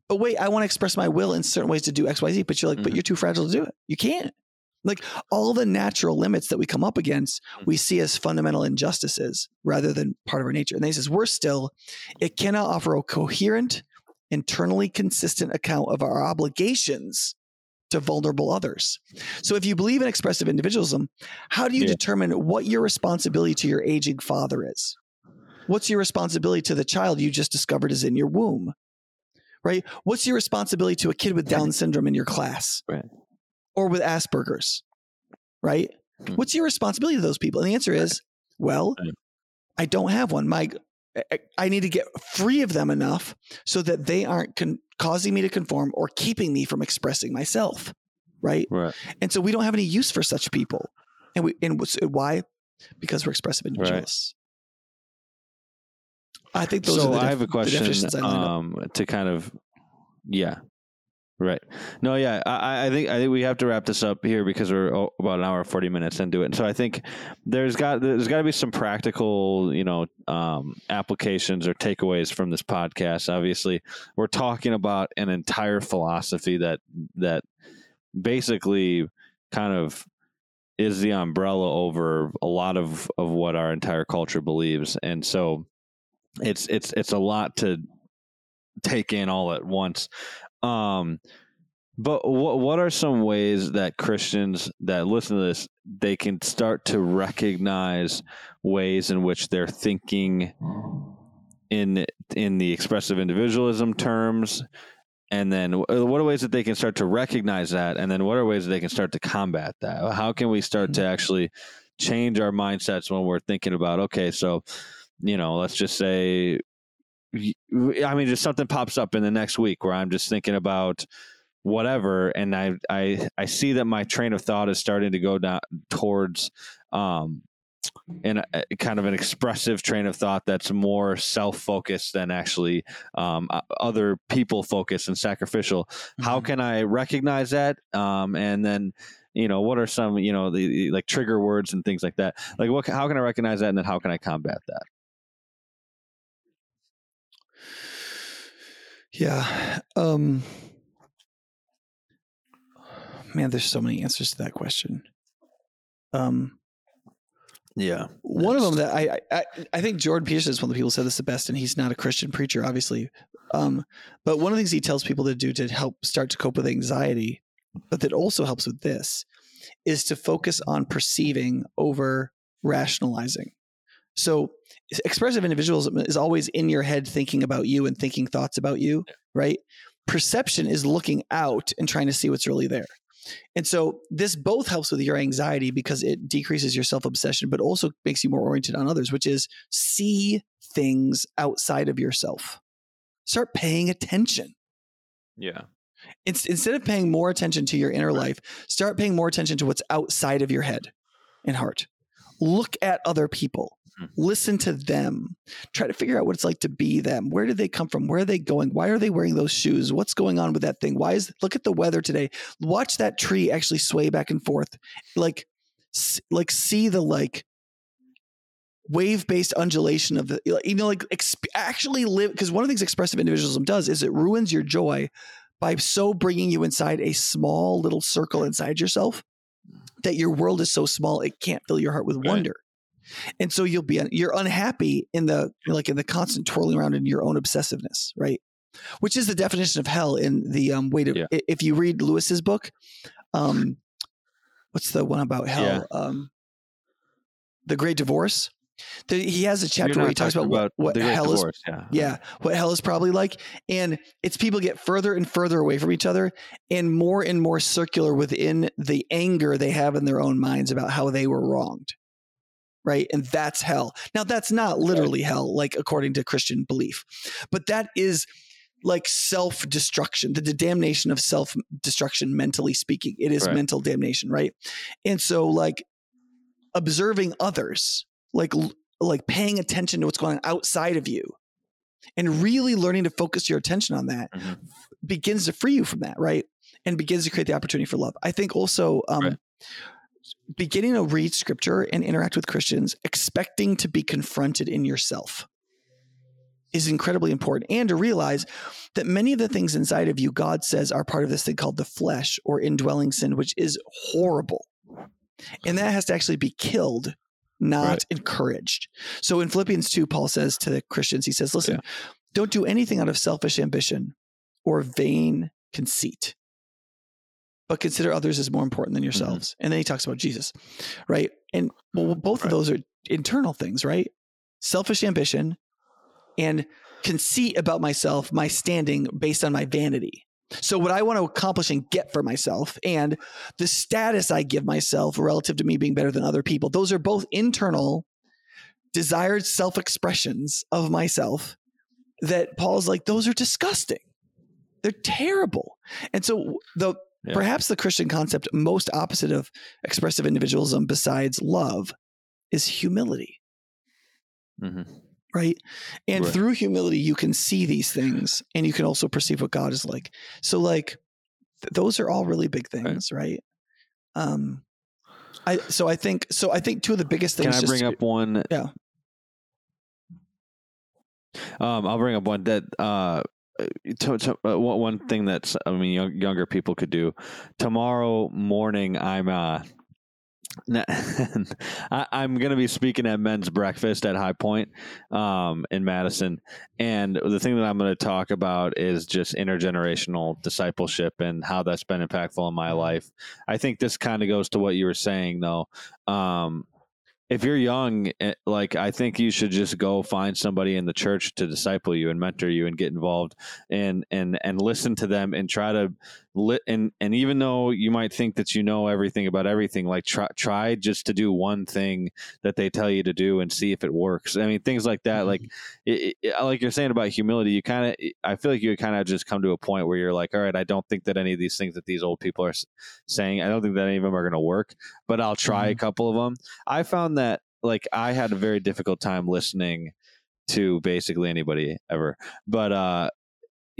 But wait, I want to express my will in certain ways to do X, Y, Z. But you're like, but Mhm. you're too fragile to do it. You can't. Like all the natural limits that we come up against, mm-hmm. we see as fundamental injustices rather than part of our nature. And then he says, worse still, it cannot offer a coherent, internally consistent account of our obligations to vulnerable others. So if you believe in expressive individualism, how do you Yeah. determine what your responsibility to your aging father is? What's your responsibility to the child you just discovered is in your womb? Right? What's your responsibility to a kid with Down syndrome in your class? Right. Or with Asperger's? Right? Mm. What's your responsibility to those people? And the answer is, well, I don't have one. My I- need to get free of them enough so that they aren't con- causing me to conform or keeping me from expressing myself. Right? Right. And so we don't have any use for such people. And we and why? Because we're expressive individualists. I think those so are the, I have a def- question um, to kind of, yeah, right. No, yeah, I, I think I think we have to wrap this up here because we're about an hour forty minutes into it. And so I think there's got there's got to be some practical, you know, um, applications or takeaways from this podcast. Obviously, we're talking about an entire philosophy that that basically kind of is the umbrella over a lot of of what our entire culture believes, and so it's it's it's a lot to take in all at once. Um, but what what are some ways that Christians that listen to this they can start to recognize ways in which they're thinking in in the expressive individualism terms? And then what are ways that they can start to recognize that? And then what are ways that they can start to combat that? How can we start to actually change our mindsets when we're thinking about okay so you know let's just say i mean just something pops up in the next week where i'm just thinking about whatever and i i i see that my train of thought is starting to go down towards um in a, a kind of an expressive train of thought that's more self-focused than actually um, other people focused and sacrificial how Mhm. can i recognize that? Um, and then you know what are some you know the, the like trigger words and things like that? Like what how can i recognize that and then how can i combat that Yeah. Um man, there's so many answers to that question. Um Yeah. One of them that I, I I think Jordan Peterson is one of the people who said this the best, and he's not a Christian preacher, obviously. Um, but one of the things he tells people to do to help start to cope with anxiety, but that also helps with this, is to focus on perceiving over rationalizing. So expressive individualism is always in your head thinking about you and thinking thoughts about you, right? Perception is looking out and trying to see what's really there. And so this both helps with your anxiety because it decreases your self obsession, but also makes you more oriented on others, which is see things outside of yourself. Start paying attention. Yeah. It's, instead of paying more attention to your inner life, start paying more attention to what's outside of your head and heart. Look at other people. Mm-hmm. Listen to them. Try to figure out what it's like to be them. Where did they come from? Where are they going? Why are they wearing those shoes? What's going on with that thing? Why is look at the weather today? Watch that tree actually sway back and forth. Like like see the like wave-based undulation of the you know like exp- actually live because one of the things expressive individualism does is it ruins your joy by so bringing you inside a small little circle inside yourself mm. that your world is so small it can't fill your heart with wonder and so you'll be you're unhappy in the like in the constant twirling around in your own obsessiveness right which is the definition of hell in the um way to yeah. if you read lewis's book um what's the one about hell yeah. um the great divorce the, he has a chapter where he talks about, about what, what hell divorce. is yeah. yeah what hell is probably like and it's people get further and further away from each other and more and more circular within the anger they have in their own minds about how they were wronged right? And that's hell. Now, that's not literally hell, like according to Christian belief, but that is like self destruction, the, the, damnation of self destruction, mentally speaking. It is right. mental damnation, right? And so, like, observing others, like, like paying attention to what's going on outside of you and really learning to focus your attention on that mm-hmm. begins to free you from that, right? And begins to create the opportunity for love. I think also, um, right beginning to read scripture and interact with Christians, expecting to be confronted in yourself is incredibly important. And to realize that many of the things inside of you, God says, are part of this thing called the flesh or indwelling sin, which is horrible. And that has to actually be killed, not right. encouraged. So in Philippians 2, Paul says to the Christians, he says, listen, yeah. don't do anything out of selfish ambition or vain conceit but consider others as more important than mm-hmm. yourselves. Mm-hmm. And then he talks about Jesus, right? And well, both right. of those are internal things, right? Selfish ambition and conceit about myself, my standing based on my vanity. So, what I want to accomplish and get for myself, and the status I give myself relative to me being better than other people, those are both internal, desired self expressions of myself that Paul's like, those are disgusting. They're terrible. And so, the yeah. Perhaps the Christian concept most opposite of expressive individualism, besides love, is humility. Mm-hmm. Right. And right. through humility, you can see these things and you can also perceive what God is like. So, like, th- those are all really big things, right? right? Um, I so I think so. I think two of the biggest things. Can I bring up one? Yeah. Um, I'll bring up one that uh, to, to, uh, one thing that's I mean young, younger people could do tomorrow morning. I'm uh, I, am going to be speaking at men's breakfast at High Point um, in Madison, and the thing that I'm going to talk about is just intergenerational discipleship and how that's been impactful in my life. I think this kind of goes to what you were saying, though. Um, if you're young, eh, like I think you should just go find somebody in the church to disciple you and mentor you and get involved and and and listen to them and try to lit and and even though you might think that you know everything about everything, like try try just to do one thing that they tell you to do and see if it works. I mean, things like that. Like it, it, like you're saying about humility, you kind of I feel like you kind of just come to a point where you're like, all right, I don't think that any of these things that these old people are saying, I don't think that any of them are going to work, but I'll try mm-hmm. a couple of them. I found that like I had a very difficult time listening to basically anybody ever. But uh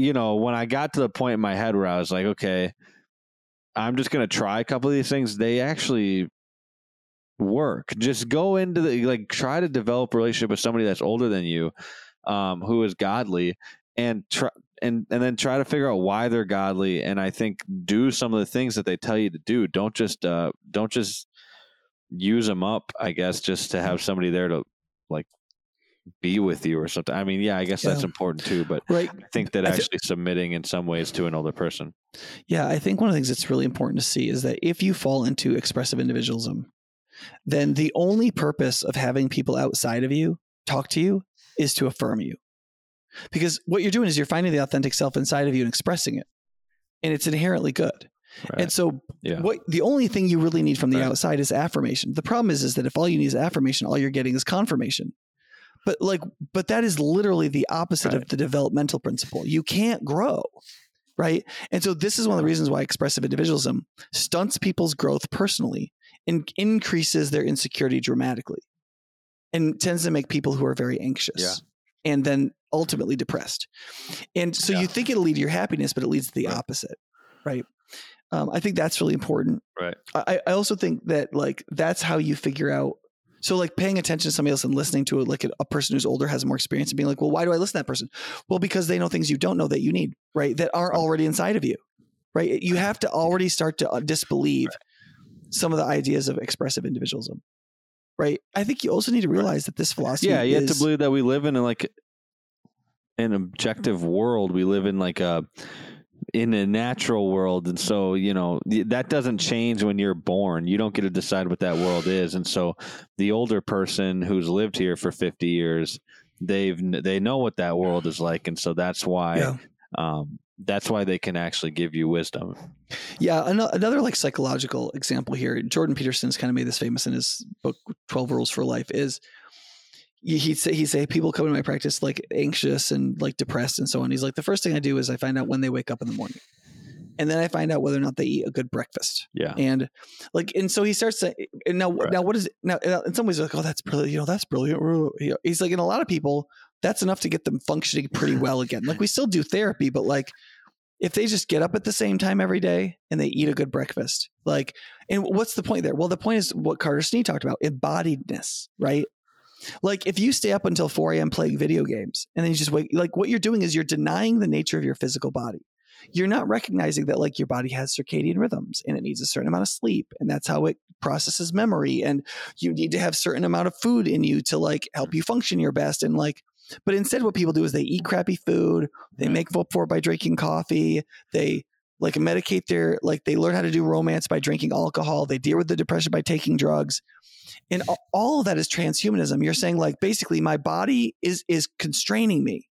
you know, when I got to the point in my head where I was like, okay, I'm just going to try a couple of these things, they actually work. Just go into the like try to develop a relationship with somebody that's older than you um who is godly and try and and then try to figure out why they're godly and I think do some of the things that they tell you to do. Don't just uh don't just use them up, I guess, just to have somebody there to like be with you or something. I mean, yeah, I guess that's important too, but right I think that actually submitting in some ways to an older person. Yeah, I think one of the things that's really important to see is that if you fall into expressive individualism, then the only purpose of having people outside of you talk to you is to affirm you. Because what you're doing is you're finding the authentic self inside of you and expressing it. And it's inherently good. Right. And so yeah. what the only thing you really need from the Right. outside is affirmation. The problem is is that if all you need is affirmation, all you're getting is confirmation. But like but that is literally the opposite Right. of the developmental principle. You can't grow. Right? And so this is one of the reasons why expressive individualism stunts people's growth personally and increases their insecurity dramatically and tends to make people who are very anxious Yeah. and then ultimately depressed. And so Yeah. you think it'll lead to your happiness, but it leads to the Right. opposite. Right. Um, I think that's really important. Right. I, I also think that like that's how you figure out. So like paying attention to somebody else and listening to it, like a, a person who's older has more experience and being like, well, why do I listen to that person? Well, because they know things you don't know that you need, right? That aren't already inside of you, right? You have to already start to uh, disbelieve some of the ideas of expressive individualism, right? I think you also need to realize that this philosophy, Yeah, you have to believe that we live in a, like an objective world. We live in like a in a natural world, and so you know that doesn't change when you're born. You don't get to decide what that world is, and so the older person who's lived here for 50 years, they've they know what that world is like, and so that's why Yeah. um, that's why they can actually give you wisdom. Yeah, ano- another like psychological example here. Jordan Peterson's kind of made this famous in his book Twelve Rules for Life. Is he'd say he'd say people come into my practice like anxious and like depressed and so on. He's like the first thing I do is I find out when they wake up in the morning, and then I find out whether or not they eat a good breakfast. Yeah, And like, and so he starts to and now Right. now what is it now? Uh, in some ways, like oh that's brilliant. You know that's brilliant. He's like, in a lot of people, that's enough to get them functioning pretty well again. Like we still do therapy, but like if they just get up at the same time every day and they eat a good breakfast, like, and what's the point there? Well, the point is what Carter Snead talked about embodiedness, right? Like if you stay up until 4 a.m. playing video games and then you just wake, like what you're doing is you're denying the nature of your physical body. You're not recognizing that like your body has circadian rhythms and it needs a certain amount of sleep and that's how it processes memory and you need to have certain amount of food in you to like help you function your best and like but instead what people do is they eat crappy food they mm-hmm. make up for it by drinking coffee they like medicate their like they learn how to do romance by drinking alcohol they deal with the depression by taking drugs and all of that is transhumanism. You're saying like basically my body is is constraining me.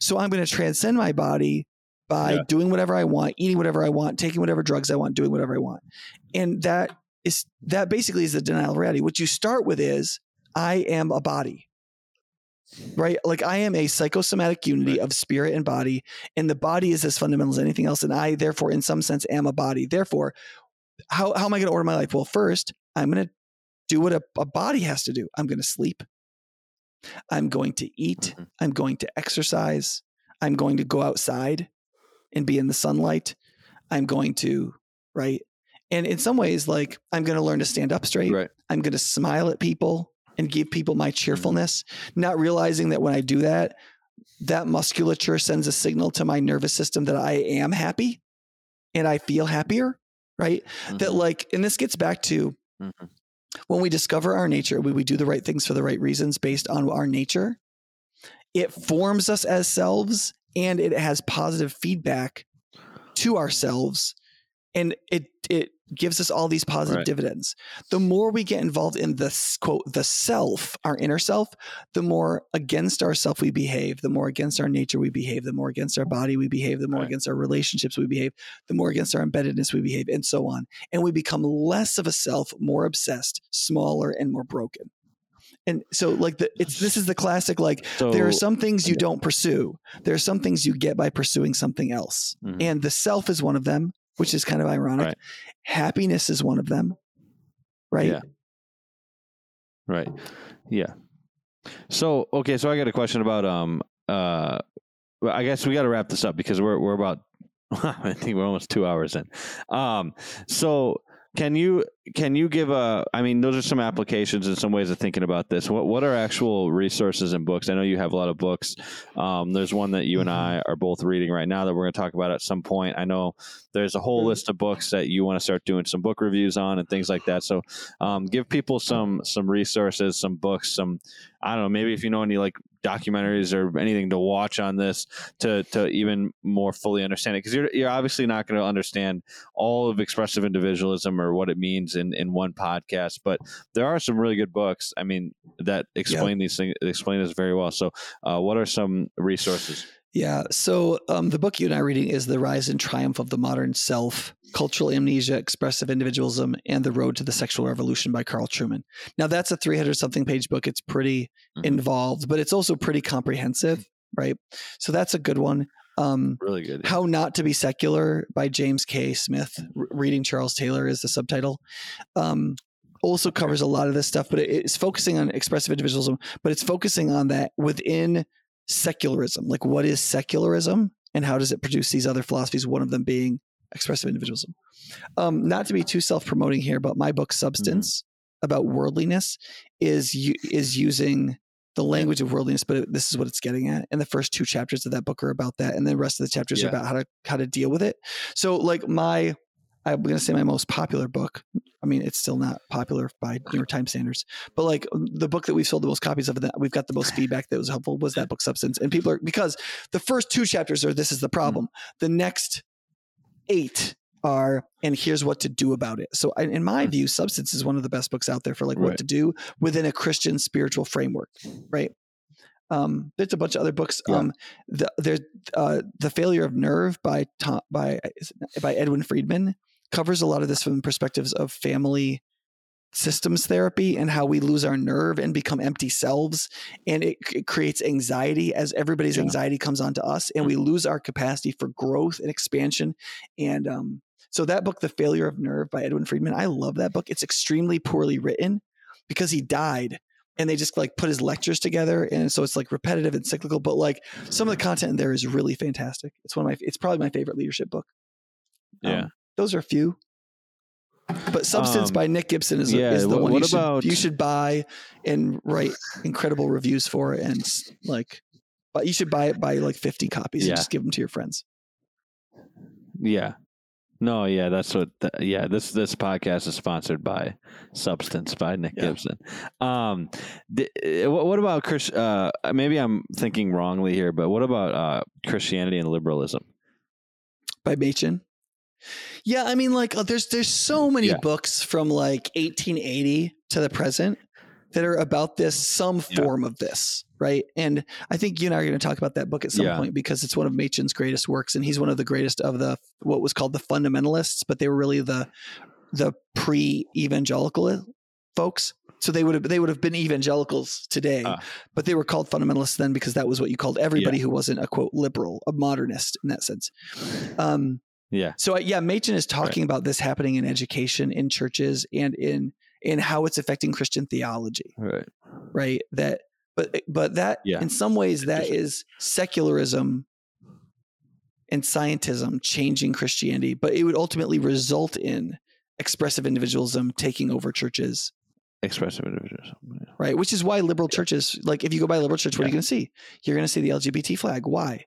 So i'm going to transcend my body by Yeah. doing whatever i want eating whatever i want taking whatever drugs i want doing whatever i want. And that is that basically is the denial of reality. What you start with is i am a body. Right? Like i am a psychosomatic unity Right. of spirit and body and the body is as fundamental as anything else and i therefore in some sense am a body. Therefore how, how am i going to order my life? Well first i'm going to do what a, a body has to do i'm going to sleep i'm going to eat Mhm. i'm going to exercise i'm going to go outside and be in the sunlight i'm going to right and in some ways like i'm going to learn to stand up straight right. I'm going to smile at people and give people my cheerfulness, not realizing that when I do that, that musculature sends a signal to my nervous system that I am happy and I feel happier, right? That, Mhm. like, and this gets back to Mhm. When we discover our nature, when we do the right things for the right reasons based on our nature, it forms us as selves and it has positive feedback to ourselves. And it it gives us all these positive Right. dividends. The more we get involved in the quote the self our inner self the more against ourself we behave the more against our nature we behave the more against our body we behave the more Right. against our relationships we behave the more against our embeddedness we behave and so on. And we become less of a self more obsessed smaller and more broken. And so like the it's this is the classic like So there are some things you don't pursue. There are some things you get by pursuing something else. Mhm. and the self is one of them which is kind of ironic Right. happiness is one of them right Yeah. Right. Yeah. So okay, so I got a question about um uh I guess we got to wrap this up because we're we're about I think we're almost 2 hours in. Um so can you can you give a? I mean, those are some applications and some ways of thinking about this. What what are actual resources and books? I know you have a lot of books. Um, there's one that you and Mm-hmm. I are both reading right now that we're going to talk about at some point. I know there's a whole list of books that you want to start doing some book reviews on and things like that. So, um, give people some some resources, some books, some I don't know, maybe if you know any like documentaries or anything to watch on this to to even more fully understand it. Because you're you're obviously not going to understand all of expressive individualism or what it means in in one podcast but there are some really good books i mean that explain these things explain this very well. So uh, what are some resources Yeah. So um, the book you and I are reading is The Rise and Triumph of the Modern Self Cultural Amnesia, Expressive Individualism, and the Road to the Sexual Revolution by Carl Trueman. Now, that's a 300 something page book. It's pretty Mhm. involved, but it's also pretty comprehensive, right? So that's a good one. Um, really good How Not to Be Secular by James K. Smith. R- Reading Charles Taylor is the subtitle. Um, also covers a lot of this stuff, but it's focusing on expressive individualism, but it's focusing on that within secularism. Like, what is secularism and how does it produce these other philosophies? One of them being expressive individualism. Um, not to be too self promoting here, but my book, Substance, about worldliness, is is using the language of worldliness, but it, this is what it's getting at. And the first two chapters of that book are about that, and the rest of the chapters Yeah. are about how to how to deal with it. So, like my, I'm going to say my most popular book. I mean, it's still not popular by New York Times standards, but like the book that we've sold the most copies of, that we've got the most feedback that was helpful was that book, Substance. And people are because the first two chapters are this is the problem. The next eight are and here's what to do about it. So, in my view, Substance is one of the best books out there for like Right. what to do within a Christian spiritual framework, right? Um, there's a bunch of other books. Yeah. Um, the, there's uh, the Failure of Nerve by Tom, by by Edwin Friedman covers a lot of this from perspectives of family systems therapy and how we lose our nerve and become empty selves. And it, it creates anxiety as everybody's Yeah. anxiety comes onto us and we lose our capacity for growth and expansion. And um, so that book the failure of nerve by edwin friedman i love that book. It's extremely poorly written because he died and they just like put his lectures together and so it's like repetitive and cyclical but like some of the content in there is really fantastic. It's one of my it's probably my favorite leadership book. Yeah. Um, those are a few but substance Um, by nick gibson is, yeah, is the what- one what you, should, about- you should buy and write incredible reviews for and like but you should buy it by like 50 copies Yeah. and just give them to your friends yeah no yeah that's what the, yeah this this podcast is sponsored by substance by nick Yeah. gibson um the, what, what about Chris, uh maybe i'm thinking wrongly here but what about uh christianity and liberalism by Machen. Yeah, I mean, like, uh, there's there's so many Yeah. books from like 1880 to the present that are about this, some Yeah. form of this, right? And I think you and I are going to talk about that book at some Yeah. point because it's one of Machen's greatest works, and he's one of the greatest of the what was called the fundamentalists, but they were really the the pre-evangelical folks. So they would have they would have been evangelicals today, Ah. but they were called fundamentalists then because that was what you called everybody who wasn't a quote liberal, a modernist in that sense. Um, yeah so yeah, Machen is talking about this happening in education, in churches, and in in how it's affecting Christian theology, right right? That, but eh, but that Yeah. in some ways that is secularism and scientism changing Christianity, but it would ultimately result in expressive individualism taking over churches, expressive individualism yeah. right? Which is why liberal churches, like if you go by a liberal church, what are you to see? You're going to see the LGBT flag. Why?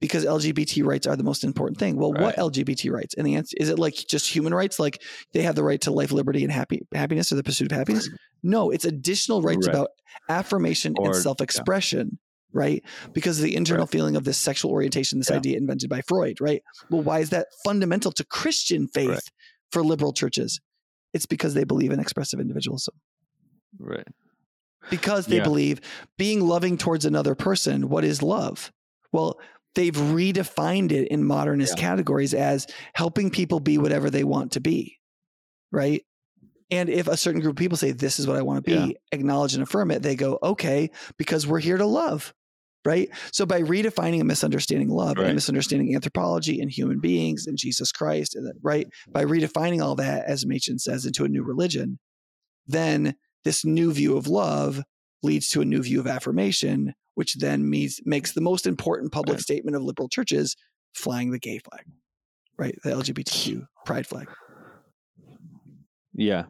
Because LGBT rights are the most important thing. Well, what LGBT rights? And the answer is it like just human rights, like they have the right to life, liberty, and happy happiness, or the pursuit of happiness? No, it's additional rights Right. about affirmation Or- and self-expression, right? Because of the internal feeling of this sexual orientation, this Yeah. idea invented by Freud, right? Well, why is that fundamental to Christian faith Right. for liberal churches? It's because they believe in expressive individualism right because they Yeah. believe being loving towards another person what is love well they've redefined it in modernist Yeah. categories as helping people be whatever they want to be right and if a certain group of people say this is what i want to be Yeah. acknowledge and affirm it they go okay because we're here to love right so by redefining and misunderstanding love Right. and misunderstanding anthropology and human beings and jesus christ and right by redefining all that as machen says into a new religion then this new view of love leads to a new view of affirmation, which then means makes the most important public Right. statement of liberal churches flying the gay flag, right? The LGBTQ pride flag. Yeah.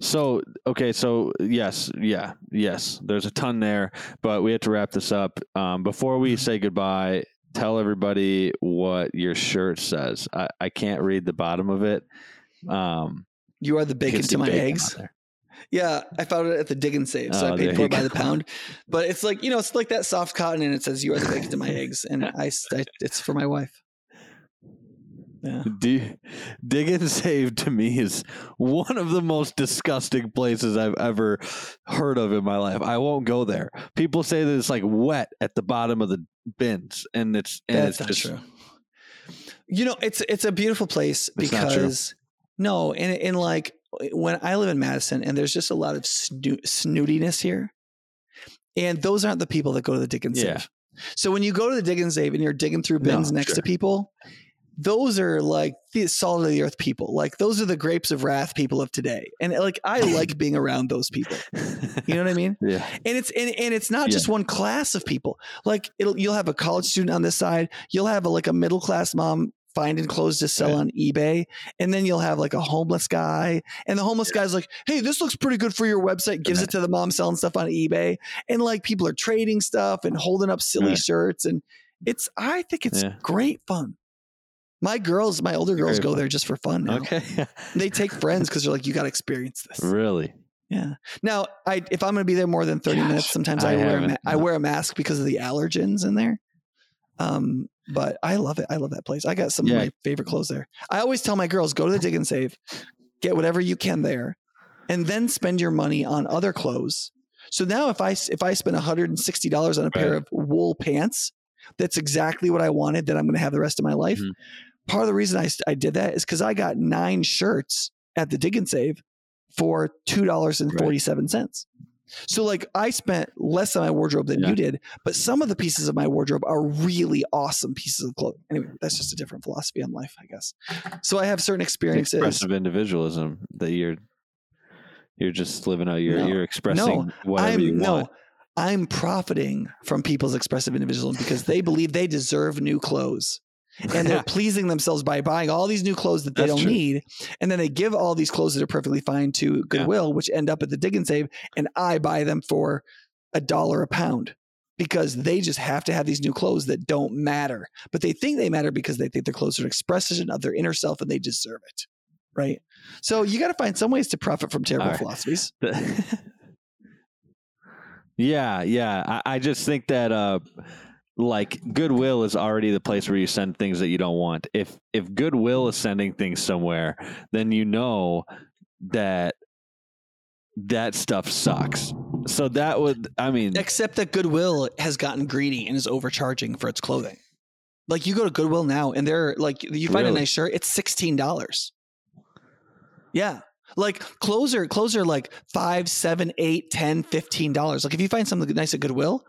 So okay, so yes, yeah, yes. There's a ton there, but we have to wrap this up. Um, before we say goodbye, tell everybody what your shirt says. I, I can't read the bottom of it. Um, You are the bacon to my bacon eggs. Yeah, I found it at the dig and save, so Oh, I paid for it by the pound. But it's like you know, it's like that soft cotton, and it says "You are the bacon to my eggs," and I, I- it's for my wife. Yeah, D- Dig and Save to me is one of the most disgusting places I've ever heard of in my life. I won't go there. People say that it's like wet at the bottom of the bins, and it's and that's it's not just true. You know, it's it's a beautiful place It's not true. because no, and in like Eh, when I live in Madison, and there's just a lot of snoo- snootiness here, and those aren't the people that go to the dig and save. Yeah. So when you go to the dig and save and you're digging through No, bins next sure. to people, those are like the solid of the earth people. Like those are the grapes of wrath people of today. And eh, like I like being around those people. You know what I mean? yeah, And it's and, and it's not Yeah. just one class of people. Like it'll you'll have a college student on this side, you'll have a, like a middle class mom finding clothes to sell Right. on eBay, and then you'll have like a homeless guy, and the homeless guy's like, "Hey, this looks pretty good for your website." Gives it to the mom selling stuff on eBay, and like people are trading stuff and holding up silly Right. shirts, and it's I think it's Yeah. great fun. My girls, my older girls Great go fun. there just for fun now. okay, They take friends because they're like, you got to experience this. really. Yeah. Now, I if I'm going to be there more than 30 minutes, sometimes I I, wear a ma- I wear a mask because of the allergens in there. Um, but I love it. I love that place. I got some Yeah. of my favorite clothes there. I always tell my girls, go to the dig and save, get whatever you can there, and then spend your money on other clothes. So now if I if I spend $160 on a pair Right. of wool pants, that's exactly what I wanted that I'm going to have the rest of my life. Mhm. Part of the reason I, I did that is because I got nine shirts at the dig and save for $2.47. So like I spent less on my wardrobe than Yeah. you did, but some of the pieces of my wardrobe are really awesome pieces of clothing. Anyway, that's just a different philosophy on life, I guess. So I have certain experiences. Expressive individualism that you're you're just living out. You're No. you're expressing whatever I'm you no, want. I'm profiting from people's expressive individualism because they believe they deserve new clothes. And they're pleasing themselves by buying all these new clothes that they That's don't true. need. And then they give all these clothes that are perfectly fine to Goodwill, which end up at the dig and save. And I buy them for a dollar a pound because they just have to have these new clothes that don't matter. But they think they matter because they think their clothes are an expression of their inner self and they deserve it. Right. So you got to find some ways to profit from terrible right. philosophies. yeah, yeah. I, I just think that uh like Goodwill is already the place where you send things that you don't want. If if Goodwill is sending things somewhere, then you know that that stuff sucks. So that would I mean Except that Goodwill has gotten greedy and is overcharging for its clothing. Like you go to Goodwill now and they're like you find a nice shirt, it's sixteen dollars. Yeah. Like clothes are clothes are like five, seven, eight, ten, fifteen dollars. Like if you find something nice at Goodwill,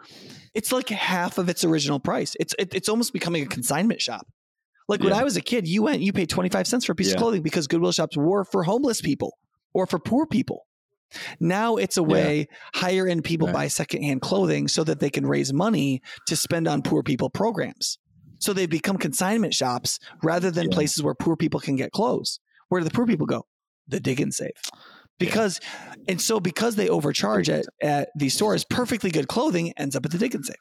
it's like half of its original price. It's it, it's almost becoming a consignment shop. Like when I was a kid, you went, you paid 25 cents for a piece Yeah. of clothing because Goodwill shops were for homeless people or for poor people. Now it's a Yeah. way higher end people Right. buy secondhand clothing so that they can raise money to spend on poor people programs. So they become consignment shops rather than Yeah. places where poor people can get clothes. Where do the poor people go? The dig and save. Because and so because they overcharge at, at these stores, perfectly good clothing ends up at the dig and save.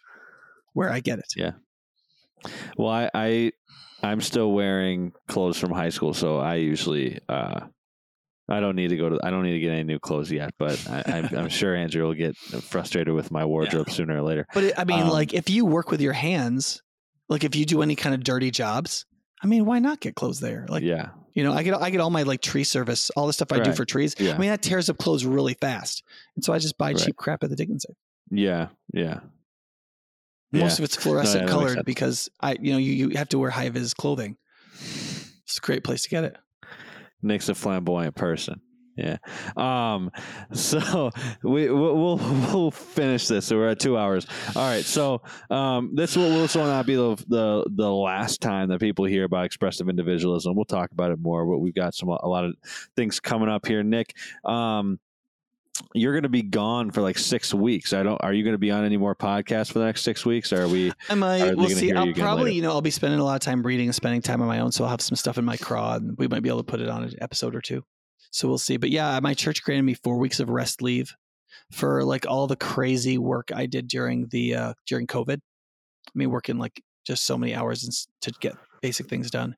Where I get it. Yeah. Well I, I I'm still wearing clothes from high school, so I usually uh I don't need to go to. I don't need to get any new clothes yet, but I, I'm, I'm sure Andrew will get frustrated with my wardrobe sooner or later. But it, I mean, Um, like if you work with your hands, like if you do any kind of dirty jobs, I mean, why not get clothes there? Like yeah, you know, I get I get all my like tree service, all the stuff I do for trees. yeah, I mean, that tears up clothes really fast, and so I just buy Right. cheap crap at the and yeah, yeah. Most Yeah. of it's fluorescent that makes colored because I, you know, you, you have to wear high vis clothing. It's a great place to get it. Nick's a flamboyant person. Yeah. Um. So we we'll we'll, we'll finish this. So we're at two hours. All right. So um, this will this will not be the the the last time that people hear about expressive individualism. We'll talk about it more. But we've got some a lot of things coming up here. Nick, um, you're going to be gone for like six weeks. I don't. Are you going to be on any more podcasts for the next six weeks? Or are we? I might. they We'll see. I'll you probably, later? you know, I'll be spending a lot of time reading and spending time on my own, so I'll have some stuff in my craw, and we might be able to put it on an episode or two. So we'll see. But yeah, my church granted me four weeks of rest leave for like all the crazy work I did during the uh, during COVID. I mean, working like just so many hours and to get basic things done.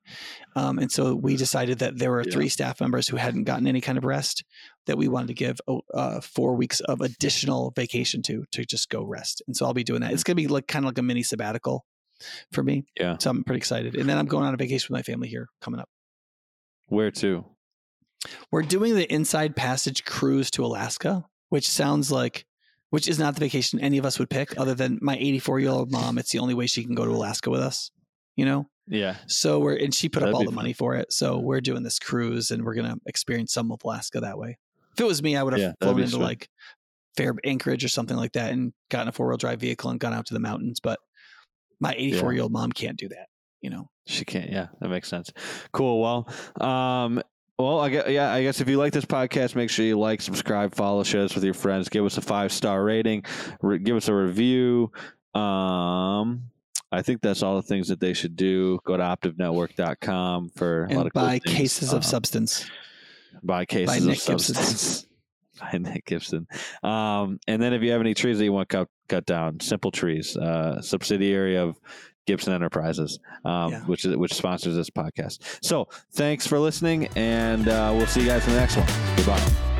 Um, and so we decided that there were yeah. three staff members who hadn't gotten any kind of rest that we wanted to give oh, uh, four weeks of additional vacation to to just go rest. And so I'll be doing that. It's going to be like kind of like a mini sabbatical for me. Yeah. So I'm pretty excited. And then I'm going on a vacation with my family here coming up. Where to? We're doing the Inside Passage cruise to Alaska, which sounds like which is not the vacation any of us would pick other than my 84 year old mom. It's the only way she can go to Alaska with us, you know? Yeah. So we're, and she put That'd up all the fun. money for it. So we're doing this cruise and we're going to experience some of Alaska that way. If it was me, I would have yeah, flown into like Fair Anchorage or something like that and gotten a four wheel drive vehicle and gone out to the mountains. But my 84 year old mom can't do that, you know? She can't. Yeah, that makes sense. Cool. Well, um, well, I guess, yeah, I guess if you like this podcast, make sure you like, subscribe, follow, share this with your friends, give us a five star rating, re- give us a review. Um, I think that's all the things that they should do. Go to optivenetwork.com for and a lot of buy cool cases of um, substance. Buy cases by Nick of substance. by Nick Gibson. Um, and then if you have any trees that you want cut cut down, Simple Trees, uh, subsidiary of Gibson Enterprises, um, yeah. which is which sponsors this podcast. So thanks for listening, and uh, we'll see you guys in the next one. Goodbye.